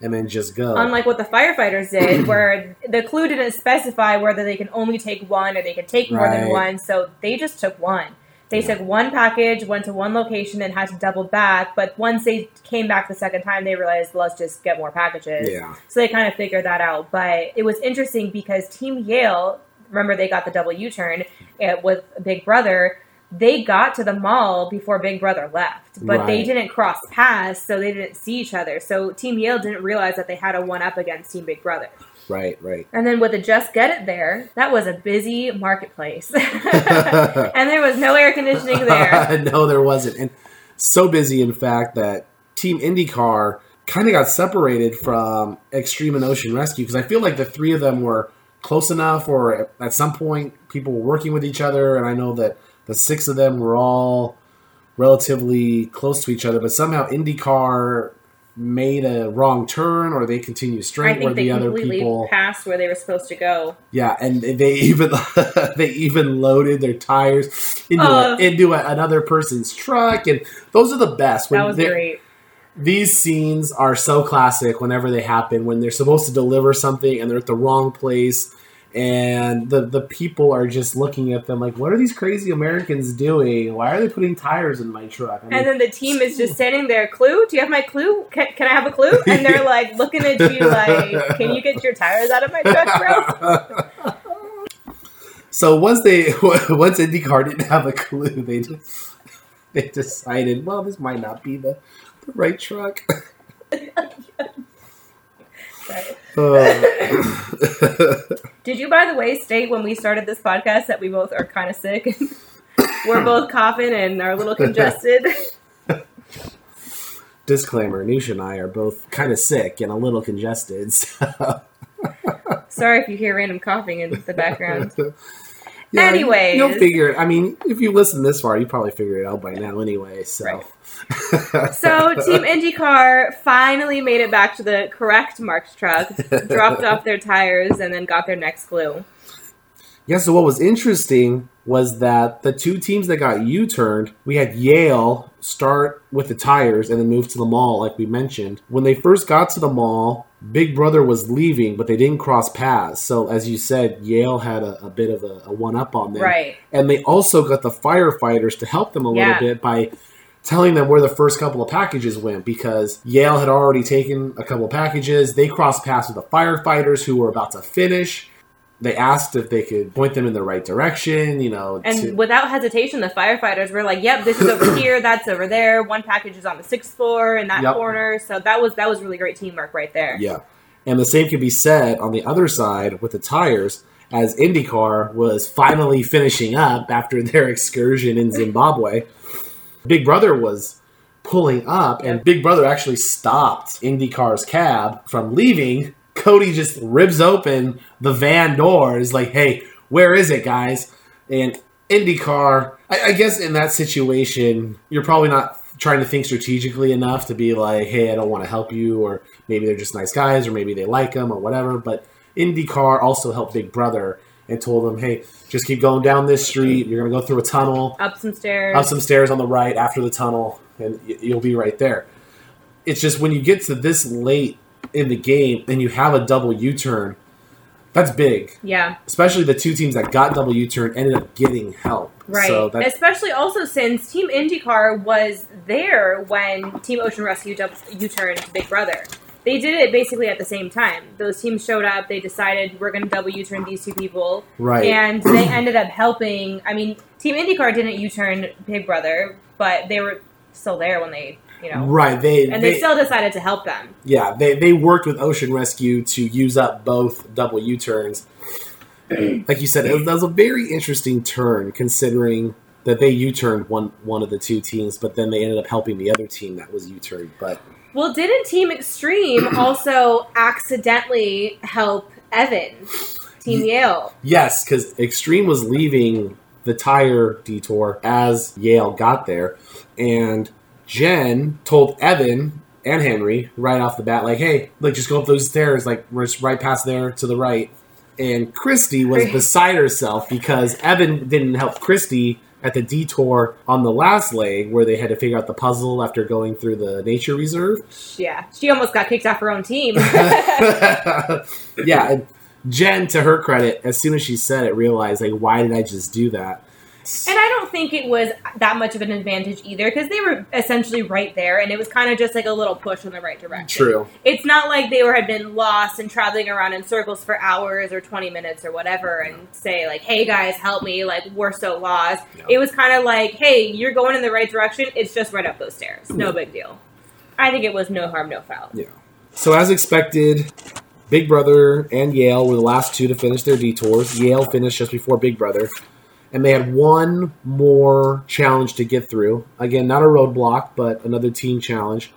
and then just go. Unlike what the firefighters did, where the clue didn't specify whether they can only take one or they could take more than one, so they just took one. They took one package, went to one location, and had to double back. But once they came back the second time, they realized let's just get more packages. Yeah. So they kind of figured that out. But it was interesting because Team Yale, remember they got the double U turn eh, with Big Brother. They got to the mall before Big Brother left, but they didn't cross paths, so they didn't see each other. So Team Yale didn't realize that they had a one up against Team Big Brother. Right, right. And then with the Just Get It there, that was a busy marketplace. and there was no air conditioning there. no, there wasn't. And so busy, in fact, that Team IndyCar kind of got separated from Extreme and Ocean Rescue because I feel like the three of them were close enough, or at some point, people were working with each other. And I know that the six of them were all relatively close to each other, but somehow IndyCar made a wrong turn or they continued I straight where the other people passed where they were supposed to go. yeah, and they even they even loaded their tires into, Uh. a, into a, another person's truck, and those are the best. That was great. These scenes are so classic whenever they happen when they're supposed to deliver something and they're at the wrong place, and the the people are just looking at them like, "What are these crazy Americans doing? Why are they putting tires in my truck?" I mean, And then the team is just standing there. Clue? Do you have my clue? Can, can I have a clue? And they're like looking at you like, "Can you get your tires out of my truck, bro?" so once they once IndyCar didn't have a clue, they just they decided, well, this might not be the, the right truck. Uh, Did you, by the way, state when we started this podcast that we both are kind of sick? We're both coughing and are a little congested. disclaimer: Neusha and I are both kind of sick and a little congested. So. Sorry if you hear random coughing in the background. Yeah, Anyways. you'll figure it. I mean, if you listen this far, you probably figure it out by now, anyway. So, Right. So Team IndyCar finally made it back to the correct marked truck, dropped off their tires, and then got their next clue. yeah. So what was interesting was that the two teams that got U-turned, we had Yale start with the tires and then move to the mall, like we mentioned. When they first got to the mall, Big Brother was leaving, but they didn't cross paths. So, as you said, Yale had a, a bit of a, a one up on them. Right. And they also got the firefighters to help them a Yeah. little bit by telling them where the first couple of packages went because Yale had already taken a couple of packages. They crossed paths with the firefighters who were about to finish. They asked if they could point them in the right direction, you know. And to- without hesitation, the firefighters were like, "Yep, this is over here. That's over there. One package is on the sixth floor in that Yep. corner." So that was that was really great teamwork right there. Yeah. And the same can be said on the other side with the tires, as IndyCar was finally finishing up after their excursion in Zimbabwe. Big Brother was pulling up, and Big Brother actually stopped IndyCar's cab from leaving. Cody just ribs open the van doors, like, hey, where is it, guys? And IndyCar, I, I guess in that situation, you're probably not trying to think strategically enough to be like, hey, I don't want to help you, or maybe they're just nice guys, or maybe they like them, or whatever. But IndyCar also helped Big Brother and told them, hey, just keep going down this street. You're going to go through a tunnel, Up some stairs. up some stairs on the right after the tunnel, and y- you'll be right there. It's just when you get to this late in the game and you have a double U turn, that's big. yeah. Especially the two teams that got double U turn ended up getting help. Right. So that, Especially also since Team IndyCar was there when Team Ocean Rescue U turned to Big Brother. They did it basically at the same time. Those teams showed up. They decided we're going to double U turn these two people. Right. And they ended up helping. I mean, Team IndyCar didn't U turn Big Brother, but they were still there when they, you know. right. They, And they, they still decided to help them. yeah, they, they worked with Ocean Rescue to use up both double U turns. like you said, it was, that was a very interesting turn considering that they U turned one one of the two teams, but then they ended up helping the other team that was U turned. But Well, didn't Team Extreme also accidentally help Evan, Team Yale? Yes, because Extreme was leaving the tire detour as Yale got there, and Jen told Evan and Henry right off the bat, like, "Hey, like just go up those stairs, like we're just right past there to the right." And Kristi was beside herself because Evan didn't help Kristi at the detour on the last leg where they had to figure out the puzzle after going through the nature reserve. Yeah, she almost got kicked off her own team. yeah, and Jen, to her credit, as soon as she said it, realized like, why did I just do that? And I don't think it was that much of an advantage either because they were essentially right there, and it was kind of just like a little push in the right direction. True. It's not like they were had been lost and traveling around in circles for hours or twenty minutes or whatever, and say like, "Hey guys, help me! Like we're so lost." No. It was kind of like, "Hey, you're going in the right direction. It's just right up those stairs. No big deal." I think it was no harm, no foul. Yeah. So as expected, Big Brother and Yale were the last two to finish their detours. Yale finished just before Big Brother, and they had one more challenge to get through. Again, not a roadblock, but another team challenge.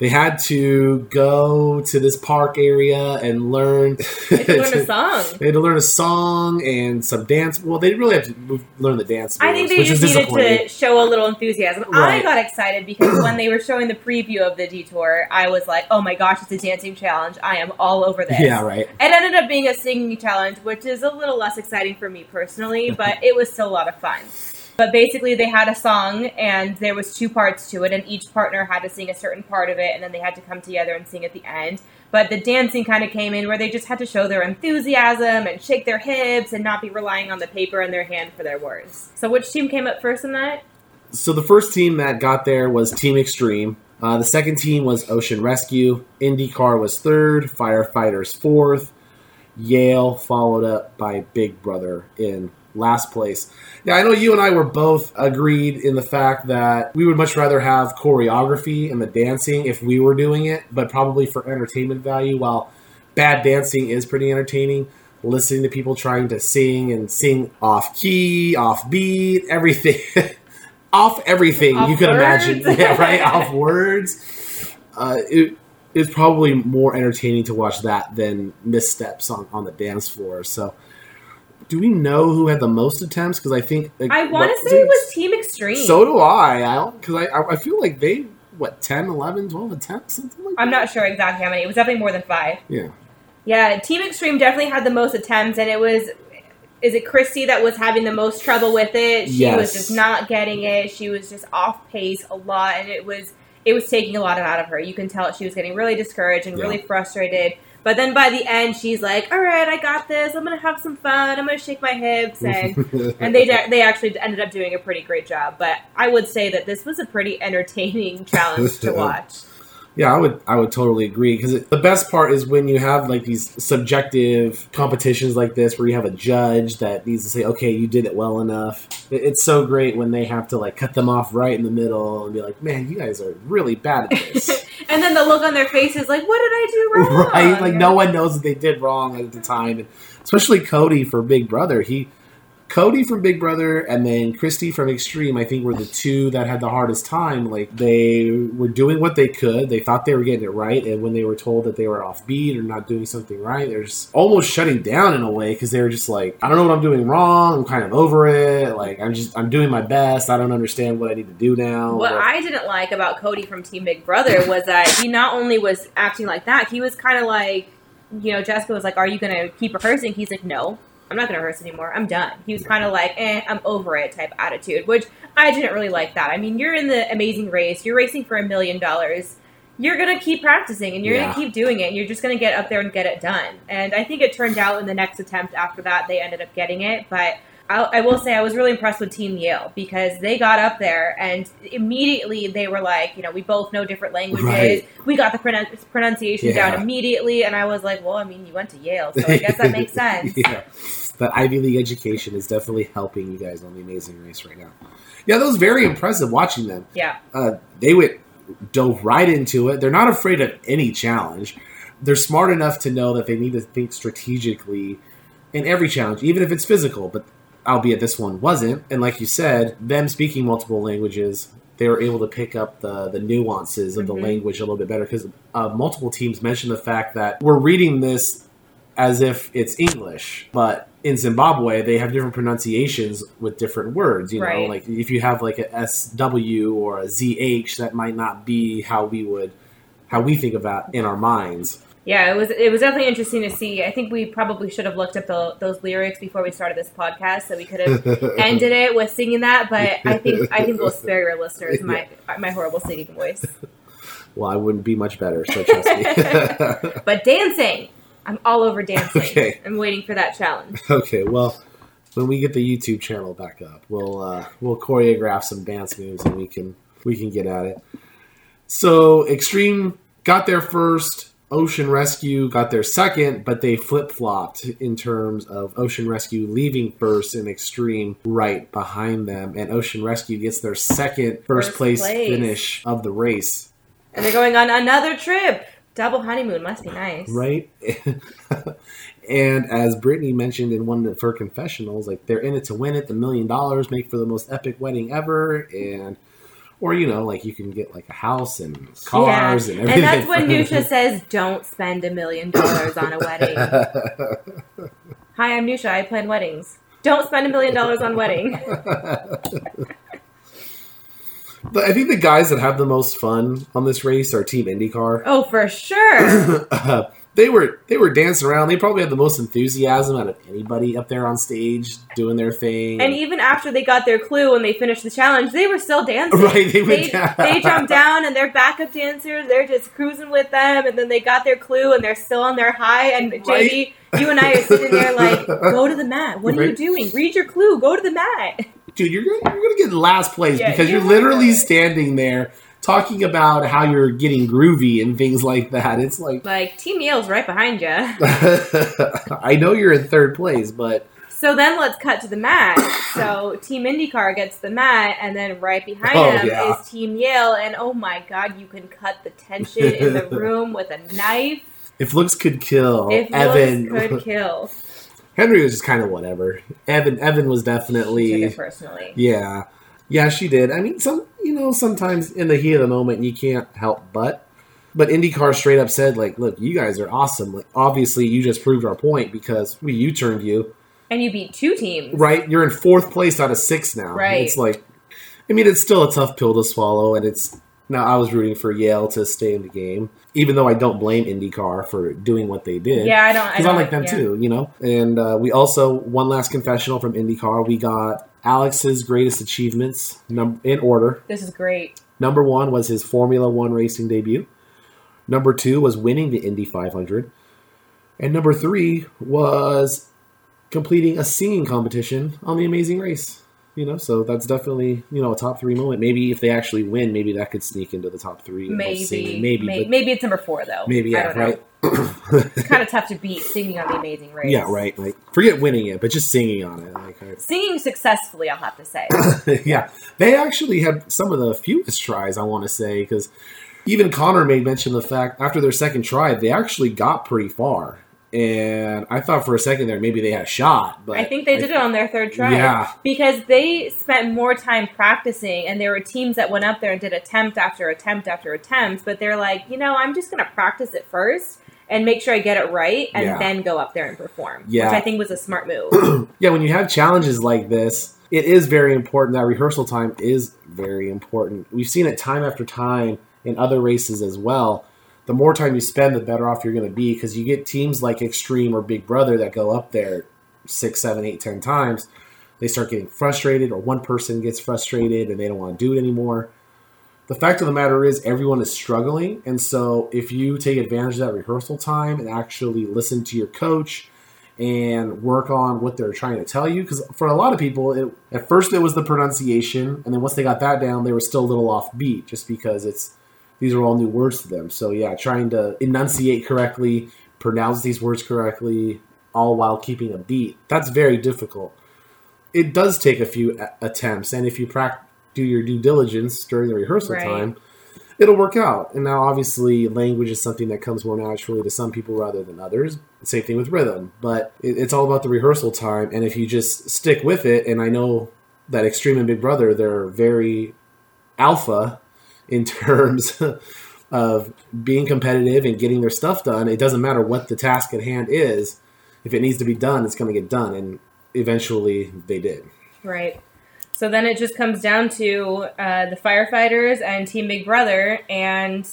They had to go to this park area and learn. They learned a song. They had to learn a song and some dance. Well, they didn't really have to learn the dance. I moves, think they just needed to show a little enthusiasm. I got excited because when they were showing the preview of the detour, I was like, "Oh my gosh, it's a dancing challenge! I am all over this." Yeah, right. It ended up being a singing challenge, which is a little less exciting for me personally, but it was still a lot of fun. But basically, they had a song, and there was two parts to it, and each partner had to sing a certain part of it, and then they had to come together and sing at the end. But the dancing kind of came in where they just had to show their enthusiasm and shake their hips and not be relying on the paper in their hand for their words. So, which team came up first in that? So the first team that got there was Team Extreme. Uh, the second team was Ocean Rescue. IndyCar was third. Firefighters fourth. Yale followed up by Big Brother in last place. Yeah, I know you and I were both agreed in the fact that we would much rather have choreography and the dancing if we were doing it, but probably for entertainment value. While bad dancing is pretty entertaining, listening to people trying to sing and sing off key, off beat, everything. off everything Off you could words. imagine. Yeah, right. off words. Uh, it is probably more entertaining to watch that than missteps on, on the dance floor. So, do we know who had the most attempts? Because I think like, I want to say it was Team Extreme. So do I. I because I, I I feel like they what 10, 11, 12 attempts something like I'm not sure exactly how many. It was definitely more than five. Yeah. Yeah, Team Extreme definitely had the most attempts, and it was. Is it Kristi that was having the most trouble with it? She Yes. was just not getting it. She was just off pace a lot, and it was it was taking a lot out of her. You can tell she was getting really discouraged and really frustrated. But then by the end, she's like, "All right, I got this. I'm gonna have some fun. I'm gonna shake my hips." And and they de- they actually ended up doing a pretty great job. But I would say that this was a pretty entertaining challenge to watch. Yeah, I would I would totally agree because the best part is when you have like these subjective competitions like this where you have a judge that needs to say, "Okay, you did it well enough." It- It's so great when they have to like cut them off right in the middle and be like, "Man, you guys are really bad at this." and then the look on their faces, like, "What did I do wrong?" right? Like no one knows that they did wrong at the time, and especially Cody for Big Brother. He Cody from Big Brother and then Kristi from Extreme, I think, were the two that had the hardest time. Like they were doing what they could. They thought they were getting it right, and when they were told that they were off beat or not doing something right, they're just almost shutting down in a way because they were just like, I don't know what I'm doing wrong. I'm kind of over it. Like I'm just I'm doing my best. I don't understand what I need to do now. What I didn't like about Cody from Team Big Brother was that he not only was acting like that, he was kind of like, you know, Jessica was like, "Are you going to keep rehearsing?" He's like, "No, I'm not going to rehearse anymore. I'm done." He was kind of like, "Eh, I'm over it" type attitude, which I didn't really like that. I mean, you're in the Amazing Race, you're racing for a million dollars. You're gonna keep practicing and you're Yeah. gonna keep doing it. And you're just gonna get up there and get it done. And I think it turned out in the next attempt after that they ended up getting it. But I, I will say I was really impressed with Team Yale because they got up there and immediately they were like, you know, we both know different languages. Right. We got the pronun- pronunciation Yeah. down immediately, and I was like, well, I mean, you went to Yale, so I guess that makes sense. yeah. That Ivy League education is definitely helping you guys on the Amazing Race right now. Yeah, that was very impressive watching them. Yeah, Uh, they went dove right into it. They're not afraid of any challenge. They're smart enough to know that they need to think strategically in every challenge, even if it's physical. But albeit this one wasn't, and like you said, them speaking multiple languages, they were able to pick up the the nuances of Mhm. the language a little bit better because uh, multiple teams mentioned the fact that we're reading this as if it's English, but in Zimbabwe, they have different pronunciations with different words. You know, Right. like if you have like a SW or a ZH, that might not be how we would how we think that in our minds. Yeah, it was it was definitely interesting to see. I think we probably should have looked up the, those lyrics before we started this podcast, so we could have ended it with singing that. But I think I think we'll spare your listeners my my horrible singing voice. Well, I wouldn't be much better, so trust me. But dancing, I'm all over dancing. Okay. I'm waiting for that challenge. okay, well, when we get the YouTube channel back up, we'll uh, we'll choreograph some dance moves and we can we can get at it. So Extreme got there first. Ocean Rescue got there second, but they flip flopped in terms of Ocean Rescue leaving first and Extreme right behind them. And Ocean Rescue gets their second first First place, place. finish of the race. And they're going on another trip. Double honeymoon must be nice. right? and as Brittany mentioned in one of her confessionals, like they're in it to win it, the million dollars, make for the most epic wedding ever, and or you know, like you can get like a house and cars yeah. and everything. And that's when Neusha says, "Don't spend a million dollars on a wedding." Hi, I'm Neusha. I plan weddings. Don't spend a million dollars on wedding. But I think the guys that have the most fun on this race are Team IndyCar. Oh, for sure. Uh, they were they were dancing around. They probably had the most enthusiasm out of anybody up there on stage doing their thing. And even after they got their clue and they finished the challenge, they were still dancing. Right, they went they, down. they jumped down and they're backup dancers. They're just cruising with them, and then they got their clue and they're still on their high. And JD, you and I are sitting there like, go to the mat. What are you doing? Read your clue. Go to the mat. Dude, you're gonna, you're gonna get in last place Yeah, because you're you literally standing there talking about how you're getting groovy and things like that. It's like Like Team Yale's right behind you. I know you're in third place, but So then let's cut to the mat. So Team IndyCar gets the mat, and then right behind Oh, them yeah. is Team Yale. And oh my God, you can cut the tension in the room with a knife. if looks could kill, If Evan looks could kill. Henry was just kind of whatever. Evan Evan was definitely it personally. yeah. Yeah, she did. I mean, some you know, sometimes in the heat of the moment you can't help but. But IndyCar straight up said, like, look, you guys are awesome. Like, obviously, you just proved our point because we U-turned you. And you beat two teams. right? You're in fourth place out of six now. Right. It's like, I mean, it's still a tough pill to swallow, and it's now I was rooting for Yale to stay in the game, even though I don't blame IndyCar for doing what they did. Yeah, I don't. I, Because I, don't like them yeah. too, you know. And uh, we also one last confessional from IndyCar. We got Alex's greatest achievements num- in order. This is great. Number one was his Formula One racing debut. Number two was winning the Indy 500. And number three was completing a singing competition on the Amazing Race. You know, so that's definitely you know a top three moment. Maybe if they actually win, maybe that could sneak into the top three. Maybe, singing. maybe, maybe, maybe, it's number four though. maybe yeah, right. It's kind of tough to beat singing on the Amazing Race. yeah, right. Like forget winning it, but just singing on it. Like, I- Singing successfully, I'll have to say. yeah, they actually had some of the fewest tries. I want to say because even Conor made mention of the fact after their second try, they actually got pretty far. And I thought for a second there maybe they had a shot, but I think they did it on their third try. Yeah. Because they spent more time practicing, and there were teams that went up there and did attempt after attempt after attempt, but they're like, you know, I'm just going to practice it first and make sure I get it right and Yeah. then go up there and perform. Yeah. Which I think was a smart move. yeah, when you have challenges like this, it is very important. That rehearsal time is very important. We've seen it time after time in other races as well. The more time you spend, the better off you're going to be because you get teams like Extreme or Big Brother that go up there six, seven, eight, ten times. They start getting frustrated, or one person gets frustrated and they don't want to do it anymore. The fact of the matter is, everyone is struggling. And so, if you take advantage of that rehearsal time and actually listen to your coach, and work on what they're trying to tell you. Because for a lot of people, it, at first it was the pronunciation, and then once they got that down, they were still a little off beat, just because it's these are all new words to them. So yeah, trying to enunciate correctly, pronounce these words correctly, all while keeping a beat. That's very difficult. It does take a few a- attempts, and if you do your due diligence during the rehearsal Right. time, it'll work out. And now, obviously, language is something that comes more naturally to some people rather than others. Same thing with rhythm, but it, it's all about the rehearsal time. And if you just stick with it, and I know that Extreme and Big Brother, they're very alpha in terms of being competitive and getting their stuff done. It doesn't matter what the task at hand is. if it needs to be done, it's going to get done, and eventually they did. Right. So then it just comes down to uh, the firefighters and Team Big Brother, and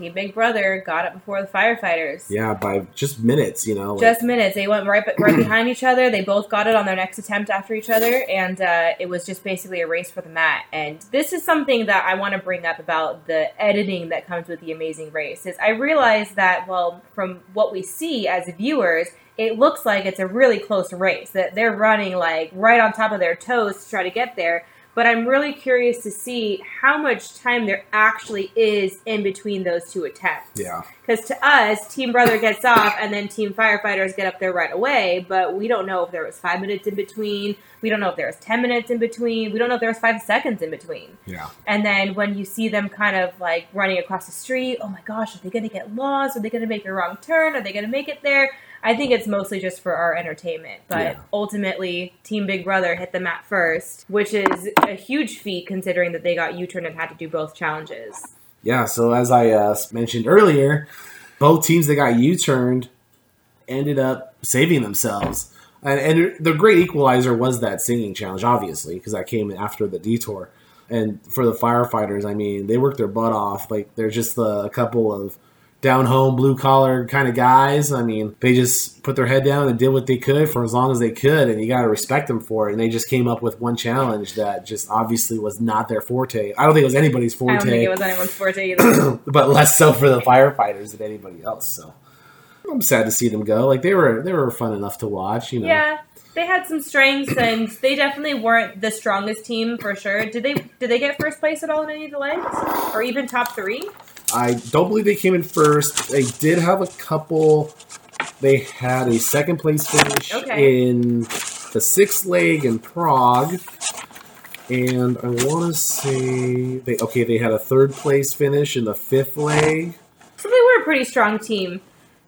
Team Big Brother got it before the firefighters. Yeah, by just minutes, you know. like- Just minutes. They went right right behind each other. They both got it on their next attempt after each other, and uh, it was just basically a race for the mat. And this is something that I want to bring up about the editing that comes with the Amazing Race. Is I realize that well, from what we see as viewers, it looks like it's a really close race. That they're running like right on top of their toes to try to get there. But I'm really curious to see how much time there actually is in between those two attempts. yeah. Because to us, Team Brother gets off and then Team Firefighters get up there right away, but we don't know if there was five minutes in between. We don't know if there was 10 minutes in between. We don't know if there was five seconds in between. Yeah. And then when you see them kind of like running across the street, oh my gosh, are they going to get lost? Are they going to make a wrong turn? Are they going to make it there? I think it's mostly just for our entertainment. But Yeah. ultimately, Team Big Brother hit the mat first, which is a huge feat considering that they got U turn and had to do both challenges. Yeah, so as I uh, mentioned earlier, both teams that got U-turned ended up saving themselves. And, and the great equalizer was that singing challenge, obviously, because that came after the detour. And for the firefighters, I mean, they worked their butt off. Like they're just the, a couple of down home, blue collar kind of guys. I mean, they just put their head down and did what they could for as long as they could, and you got to respect them for it. And they just came up with one challenge that just obviously was not their forte. I don't think it was anybody's forte I don't think it was anyone's forte either. but less so for the firefighters than anybody else. So I'm sad to see them go. Like they were, they were fun enough to watch. You know, Yeah, they had some strengths, and they definitely weren't the strongest team for sure. Did they? Did they get first place at all in any of the legs, or even top three? I don't believe they came in first. They did have a couple. They had a second place finish Okay. in the sixth leg in Prague. And I want to say they okay. They had a third place finish in the fifth leg. So they were a pretty strong team,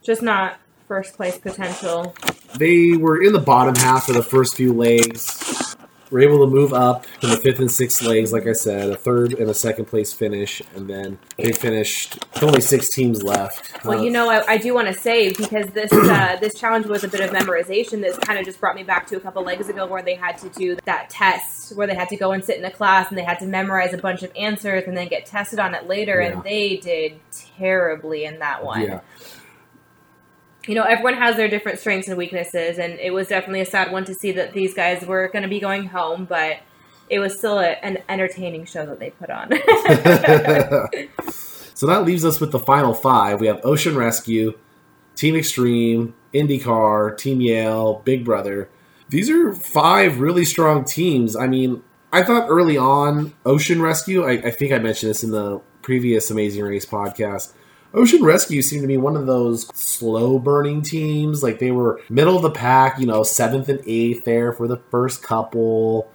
just not first place potential. they were in the bottom half of the first few legs. Were able to move up in the fifth and sixth legs, like I said, a third and a second place finish, and then they finished. with Only six teams left. Well, Uh, you know, I, I do want to say because this uh, this challenge was a bit of memorization. This kind of just brought me back to a couple legs ago where they had to do that test where they had to go and sit in a class and they had to memorize a bunch of answers and then get tested on it later. Yeah. And they did terribly in that one. yeah, you know, everyone has their different strengths and weaknesses, and it was definitely a sad one to see that these guys were going to be going home, but it was still a, an entertaining show that they put on. so that leaves us with the final five. We have Ocean Rescue, Team Extreme, IndyCar, Team Yale, Big Brother. These are five really strong teams. I mean, I thought early on Ocean Rescue. I, I think I mentioned this in the previous Amazing Race podcast. Ocean Rescue seemed to be one of those slow burning teams. Like they were middle of the pack, you know, seventh and eighth there for the first couple.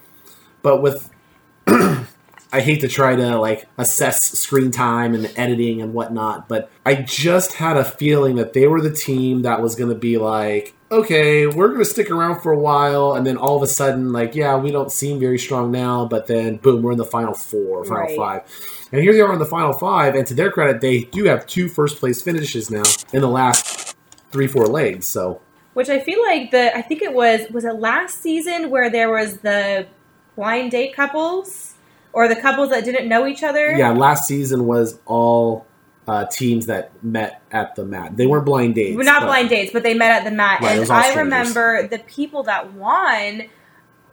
But with I hate to try to like assess screen time and editing and whatnot, but I just had a feeling that they were the team that was going to be like, okay, we're going to stick around for a while, and then all of a sudden, like, yeah, we don't seem very strong now, but then boom, we're in the final four, final Right. five, and here they are in the final five. And to their credit, they do have two first place finishes now in the last three, four legs. So Which I feel like the I think it was was it last season where there was the blind date couples or the couples that didn't know each other. yeah, last season was all. Uh, teams that met at the mat. They weren't blind dates. Not but- blind dates, but they met at the mat. Right, and I remember the people that won.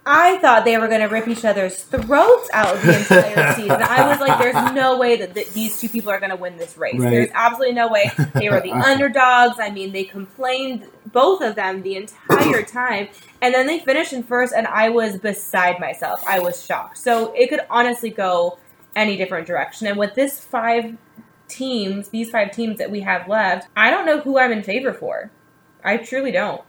I thought they were going to rip each other's throats out the entire season. I was like, "There's no way that th- these two people are going to win this race. Right. There's absolutely no way." They were the underdogs. I mean, they complained both of them the entire time, and then they finished in first, and I was beside myself. I was shocked. So it could honestly go any different direction. And with this five teams, these five teams that we have left, I don't know who I'm in favor for. I truly don't.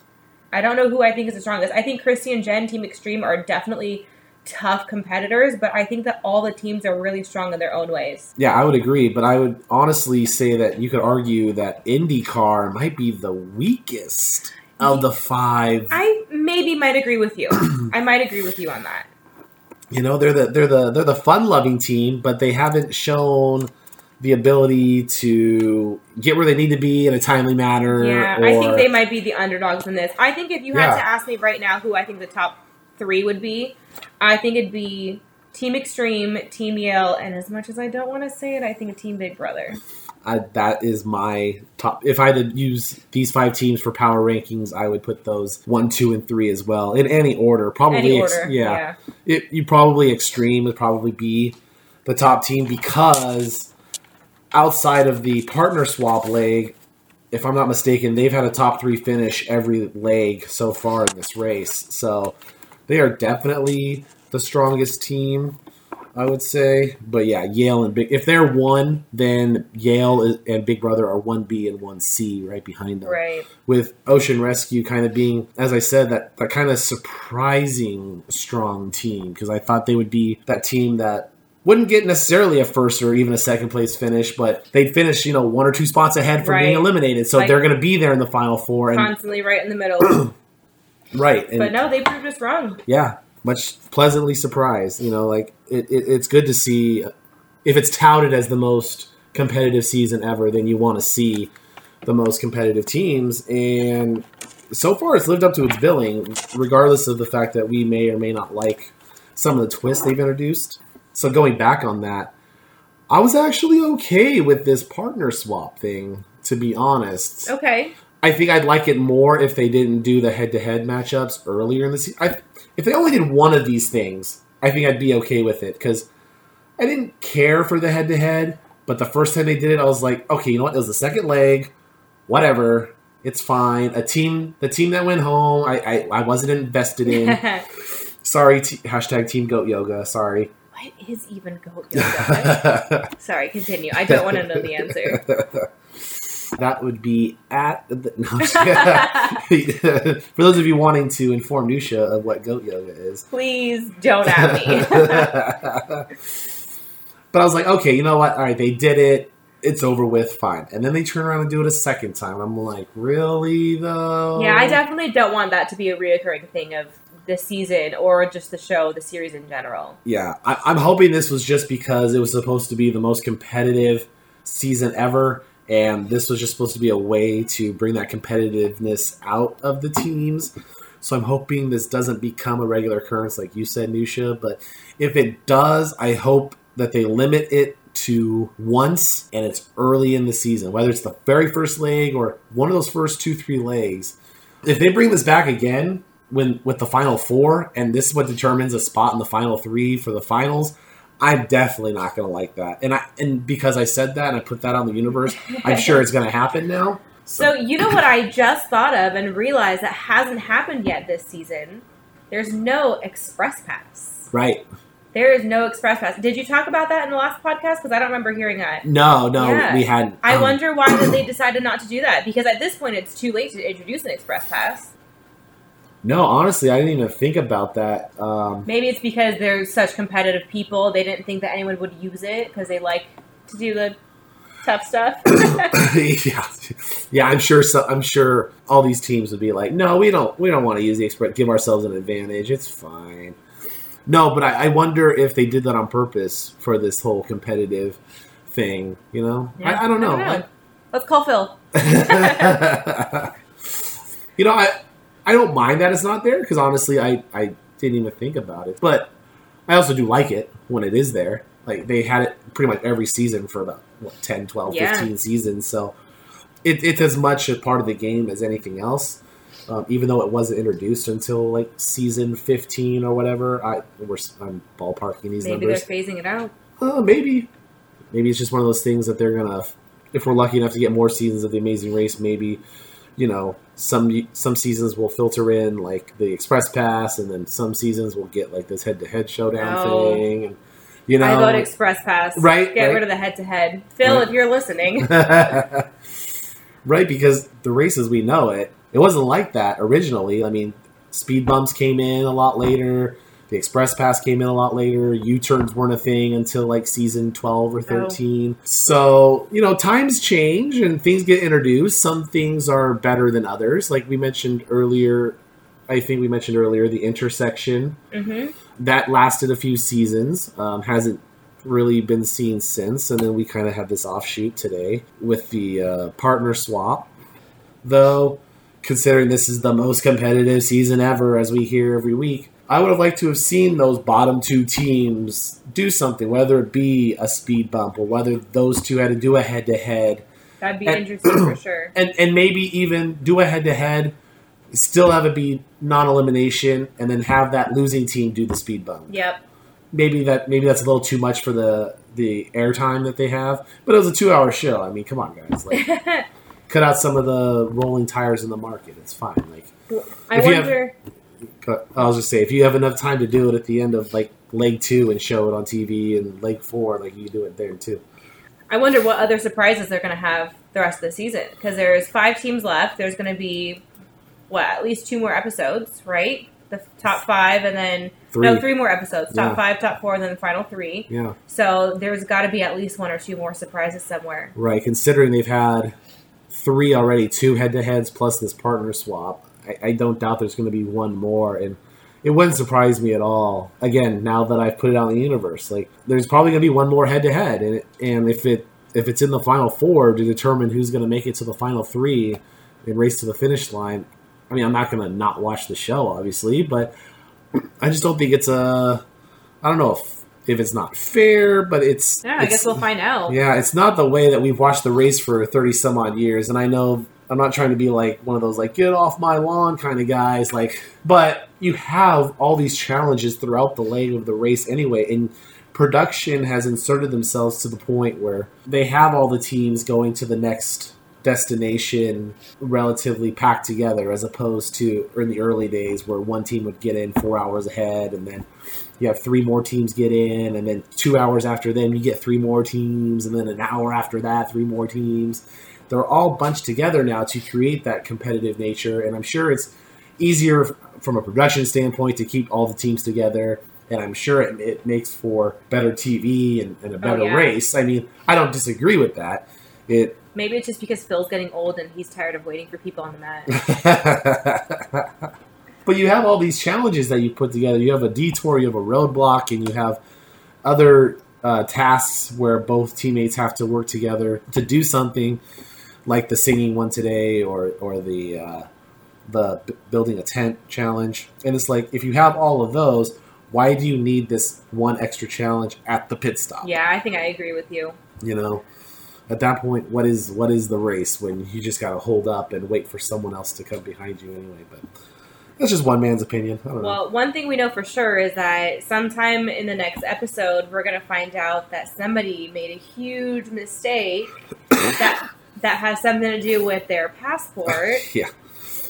I don't know who I think is the strongest. I think Kristi and Jen, Team Extreme, are definitely tough competitors, but I think that all the teams are really strong in their own ways. Yeah, I would agree, but I would honestly say that you could argue that IndyCar might be the weakest of the five. I maybe might agree with you. I might agree with you on that. You know, they're the they're the they're the fun loving team, but they haven't shown the ability to get where they need to be in a timely manner. Yeah, or, I think they might be the underdogs in this. I think if you had Yeah. to ask me right now who I think the top three would be, I think it'd be Team Extreme, Team Yale, and as much as I don't want to say it, I think Team Big Brother. I, that is my top. If I had to use these five teams for power rankings, I would put those one, two, and three as well in any order. Probably, Any ex- yeah. yeah. It, you probably extreme would probably be the top team because outside of the partner swap leg, if I'm not mistaken, they've had a top three finish every leg so far in this race. So they are definitely the strongest team, I would say. But yeah, Yale and Big. If they're one, then Yale and Big Brother are one B and one C right behind them Right. with Ocean Rescue kind of being, as I said, that, that kind of surprising strong team because I thought they would be that team that wouldn't get necessarily a first or even a second place finish, but they'd finish, you know, one or two spots ahead from being eliminated. So Like- they're going to be there in the final four. And Constantly right in the middle. right, and but no, they proved us wrong. yeah, much pleasantly surprised. You know, like it, it, it's good to see if it's touted as the most competitive season ever, then you want to see the most competitive teams. And so far, it's lived up to its billing, regardless of the fact that we may or may not like some of the twists they've introduced. So going back on that, I was actually okay with this partner swap thing. To be honest, Okay. I think I'd like it more if they didn't do the head-to-head matchups earlier in the season. I, if they only did one of these things, I think I'd be okay with it because I didn't care for the head-to-head. But the first time they did it, I was like, okay, you know what? It was the second leg, whatever. It's fine. A team, the team that went home, I I, I wasn't invested in. Sorry, t- hashtag Team Goat Yoga. Sorry. Is even goat yoga? Sorry, continue. I don't want to know the answer. That would be at the, no, I'm just kidding. for those of you wanting to inform Neusha of what goat yoga is. Please don't at me. but I was like, okay, you know what? All right, they did it. It's over with. Fine. And then they turn around and do it a second time. I'm like, really though? yeah, I definitely don't want that to be a reoccurring thing of the season or just the show, the series in general. Yeah, I, I'm hoping this was just because it was supposed to be the most competitive season ever, and this was just supposed to be a way to bring that competitiveness out of the teams. So I'm hoping this doesn't become a regular occurrence, like you said, Neusha. But if it does, I hope that they limit it to once, and it's early in the season, whether it's the very first leg or one of those first two, three legs. If they bring this back again, when with the final four, and this is what determines a spot in the final three for the finals, I'm definitely not going to like that. And I and because I said that and I put that on the universe, I'm sure it's going to happen now. So you know what I just thought of and realized that hasn't happened yet this season. There's no express pass. Right? There is no express pass. Did you talk about that in the last podcast? Because I don't remember hearing that. No, no, Yeah. we hadn't. I um, wonder why that they decided not to do that. Because at this point, it's too late to introduce an express pass. No, honestly, I didn't even think about that. Um, Maybe it's because they're such competitive people. They didn't think that anyone would use it because they like to do the tough stuff. yeah, yeah. I'm sure. So, I'm sure all these teams would be like, no, we don't. We don't want to use the express. Give ourselves an advantage. It's fine. No, but I, I wonder if they did that on purpose for this whole competitive thing. You know, I, I don't know. I- Let's call Phil. you know, I I don't mind that it's not there because honestly, I I didn't even think about it. But I also do like it when it is there. Like they had it pretty much every season for about what 10, 12, Yeah. 15 seasons. So it, it's as much a part of the game as anything else. Um, even though it wasn't introduced until like season fifteen or whatever, I we're I'm ballparking these Maybe numbers. they're phasing it out. Uh, maybe. Maybe it's just one of those things that they're gonna, if we're lucky enough to get more seasons of the Amazing Race, maybe, you know, some some seasons will filter in like the Express Pass, and then some seasons will get like this head-to-head showdown No. thing, and you know, I vote Express Pass. Right, Get right. rid of the head to head. Phil, Right. if you're listening. right? Because the races we know it, it wasn't like that originally. I mean, speed bumps came in a lot later. The express pass came in a lot later. U turns weren't a thing until like season twelve or thirteen. So you know, times change and things get introduced. Some things are better than others. Like we mentioned earlier, I think we mentioned earlier the intersection hmm that lasted a few seasons. Um, hasn't really been seen since. And then we kind of had this offshoot today with the uh, partner swap. Though, considering this is the most competitive season ever, as we hear every week, I would have liked to have seen those bottom two teams do something, whether it be a speed bump or whether those two had to do a head to head. That'd be And- interesting for sure. And, and maybe even do a head to head, still have it be non elimination, and then have that losing team do the speed bump. Yep. maybe that maybe that's a little too much for the the airtime that they have. But it was a two hour show. I mean, come on, guys, like cut out some of the rolling tires in the market. It's fine. Like, I you have- wonder. But I was just say if you have enough time to do it at the end of like leg two and show it on TV and leg four, like you do it there too. I wonder what other surprises they're going to have the rest of the season because there's five teams left. There's going to be what at least two more episodes, right? The top five, and then Three. no, three more episodes. Top Yeah. five, top four, and then the final three. Yeah, So there's got to be at least one or two more surprises somewhere. right. Considering they've had three already, two head to heads plus this partner swap, I, I don't doubt there's going to be one more and. It wouldn't surprise me at all. Again, now that I've put it out in the universe, like there's probably gonna be one more head to head, and it- and if it if it's in the final four to determine who's gonna make it to the final three and race to the finish line, I mean, I'm not gonna not watch the show, obviously, but I just don't think it's a. I don't know if if it's not fair, but it's. Yeah, I it's- guess we'll find out. Yeah, it's not the way that we've watched the race for thirty some odd years, and I know I'm not trying to be like one of those like get off my lawn kind of guys, like. But you have all these challenges throughout the leg of the race anyway, and production has inserted themselves to the point where they have all the teams going to the next destination relatively packed together as opposed to in the early days where one team would get in four hours ahead and then you have three more teams get in and then two hours after them you get three more teams and then an hour after that three more teams they're all bunched together now to create that competitive nature and i'm sure it's easier from a production standpoint to keep all the teams together and i'm sure it, it makes for better tv and, and a better yeah. race i mean i don't disagree with that it Maybe it's just because Phil's getting old and he's tired of waiting for people on the mat. but you have all these challenges that you put together. You have a detour, you have a roadblock, and you have other uh, tasks where both teammates have to work together to do something, like the singing one today, or or the uh, the b- building a tent challenge. And it's like if you have all of those, why do you need this one extra challenge at the pit stop? yeah, I think I agree with you. You know, at that point, what is what is the race when you just got to hold up and wait for someone else to come behind you anyway? But that's just one man's opinion. I don't know. Well, one thing we know for sure is that sometime in the next episode, we're going to find out that somebody made a huge mistake that that has something to do with their passport. Yeah.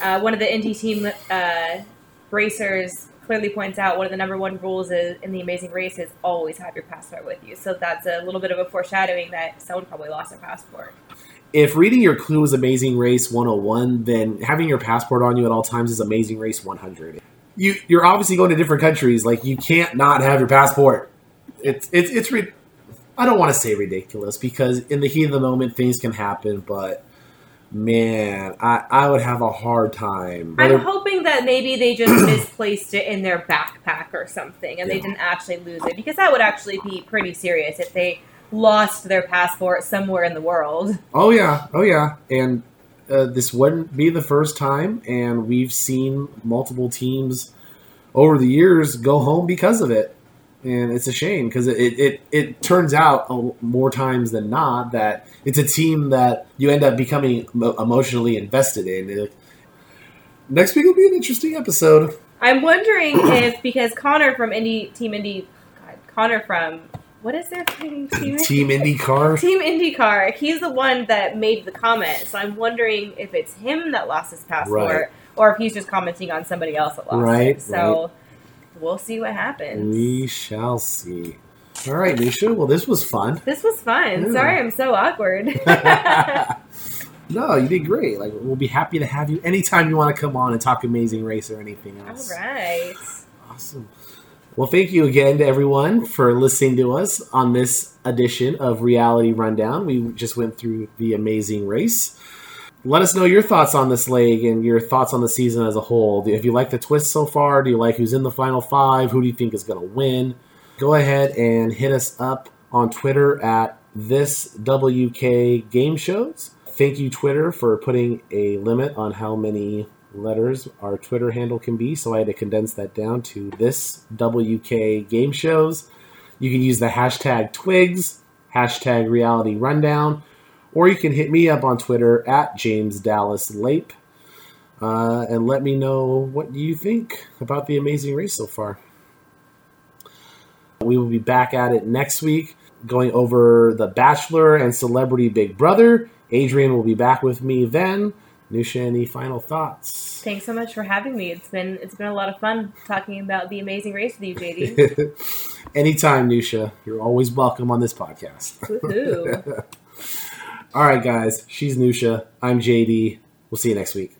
Uh, one of the indie team uh, racers clearly points out one of the number one rules is, in the Amazing Race is always have your passport with you. So that's a little bit of a foreshadowing that someone probably lost their passport. If reading your clue is Amazing Race 101, then having your passport on you at all times is Amazing Race 100. You you're obviously going to different countries. Like you can't not have your passport. It's it's it's re- I don't want to say ridiculous because in the heat of the moment things can happen, but man, I I would have a hard time. I'm hoping that maybe they just misplaced it in their backpack or something, and they didn't actually lose it because that would actually be pretty serious if they lost their passport somewhere in the world. Oh yeah, oh yeah, and uh, this wouldn't be the first time, and we've seen multiple teams over the years go home because of it, and it's a shame because it, it it turns out more times than not that it's a team that you end up becoming emotionally invested in. Next week will be an interesting episode. I'm wondering if because Conor from Indie Team Indie, God, Conor from what is their thing? Team Team IndyCar. Team IndyCar. He's the one that made the comment, so I'm wondering if it's him that lost his passport, Right. or if he's just commenting on somebody else that lost Right, it. So we'll see what happens. We shall see. All right, Neusha. Well, this was fun. This was fun. Yeah. Sorry, I'm so awkward. no, you did great. Like we'll be happy to have you anytime you want to come on and talk Amazing Race or anything else. All right. Awesome. Well, thank you again to everyone for listening to us on this edition of Reality Rundown. We just went through the Amazing Race. Let us know your thoughts on this leg and your thoughts on the season as a whole. If you like the twist so far, do you like who's in the final five? Who do you think is going to win? Go ahead and hit us up on Twitter at this WK Game Shows. Thank you, Twitter, for putting a limit on how many letters our Twitter handle can be. So I had to condense that down to this WK Game Shows. You can use the hashtag Twigs, hashtag Reality Rundown, or you can hit me up on Twitter at James Dallas Lape uh, and let me know what you think about the amazing race so far. We will be back at it next week, going over The Bachelor and Celebrity Big Brother. Adrian will be back with me then. Neusha, any final thoughts? Thanks so much for having me. It's been it's been a lot of fun talking about the amazing race with you, JD. Anytime, Neusha. You're always welcome on this podcast. All right, guys. She's Neusha. I'm JD. We'll see you next week.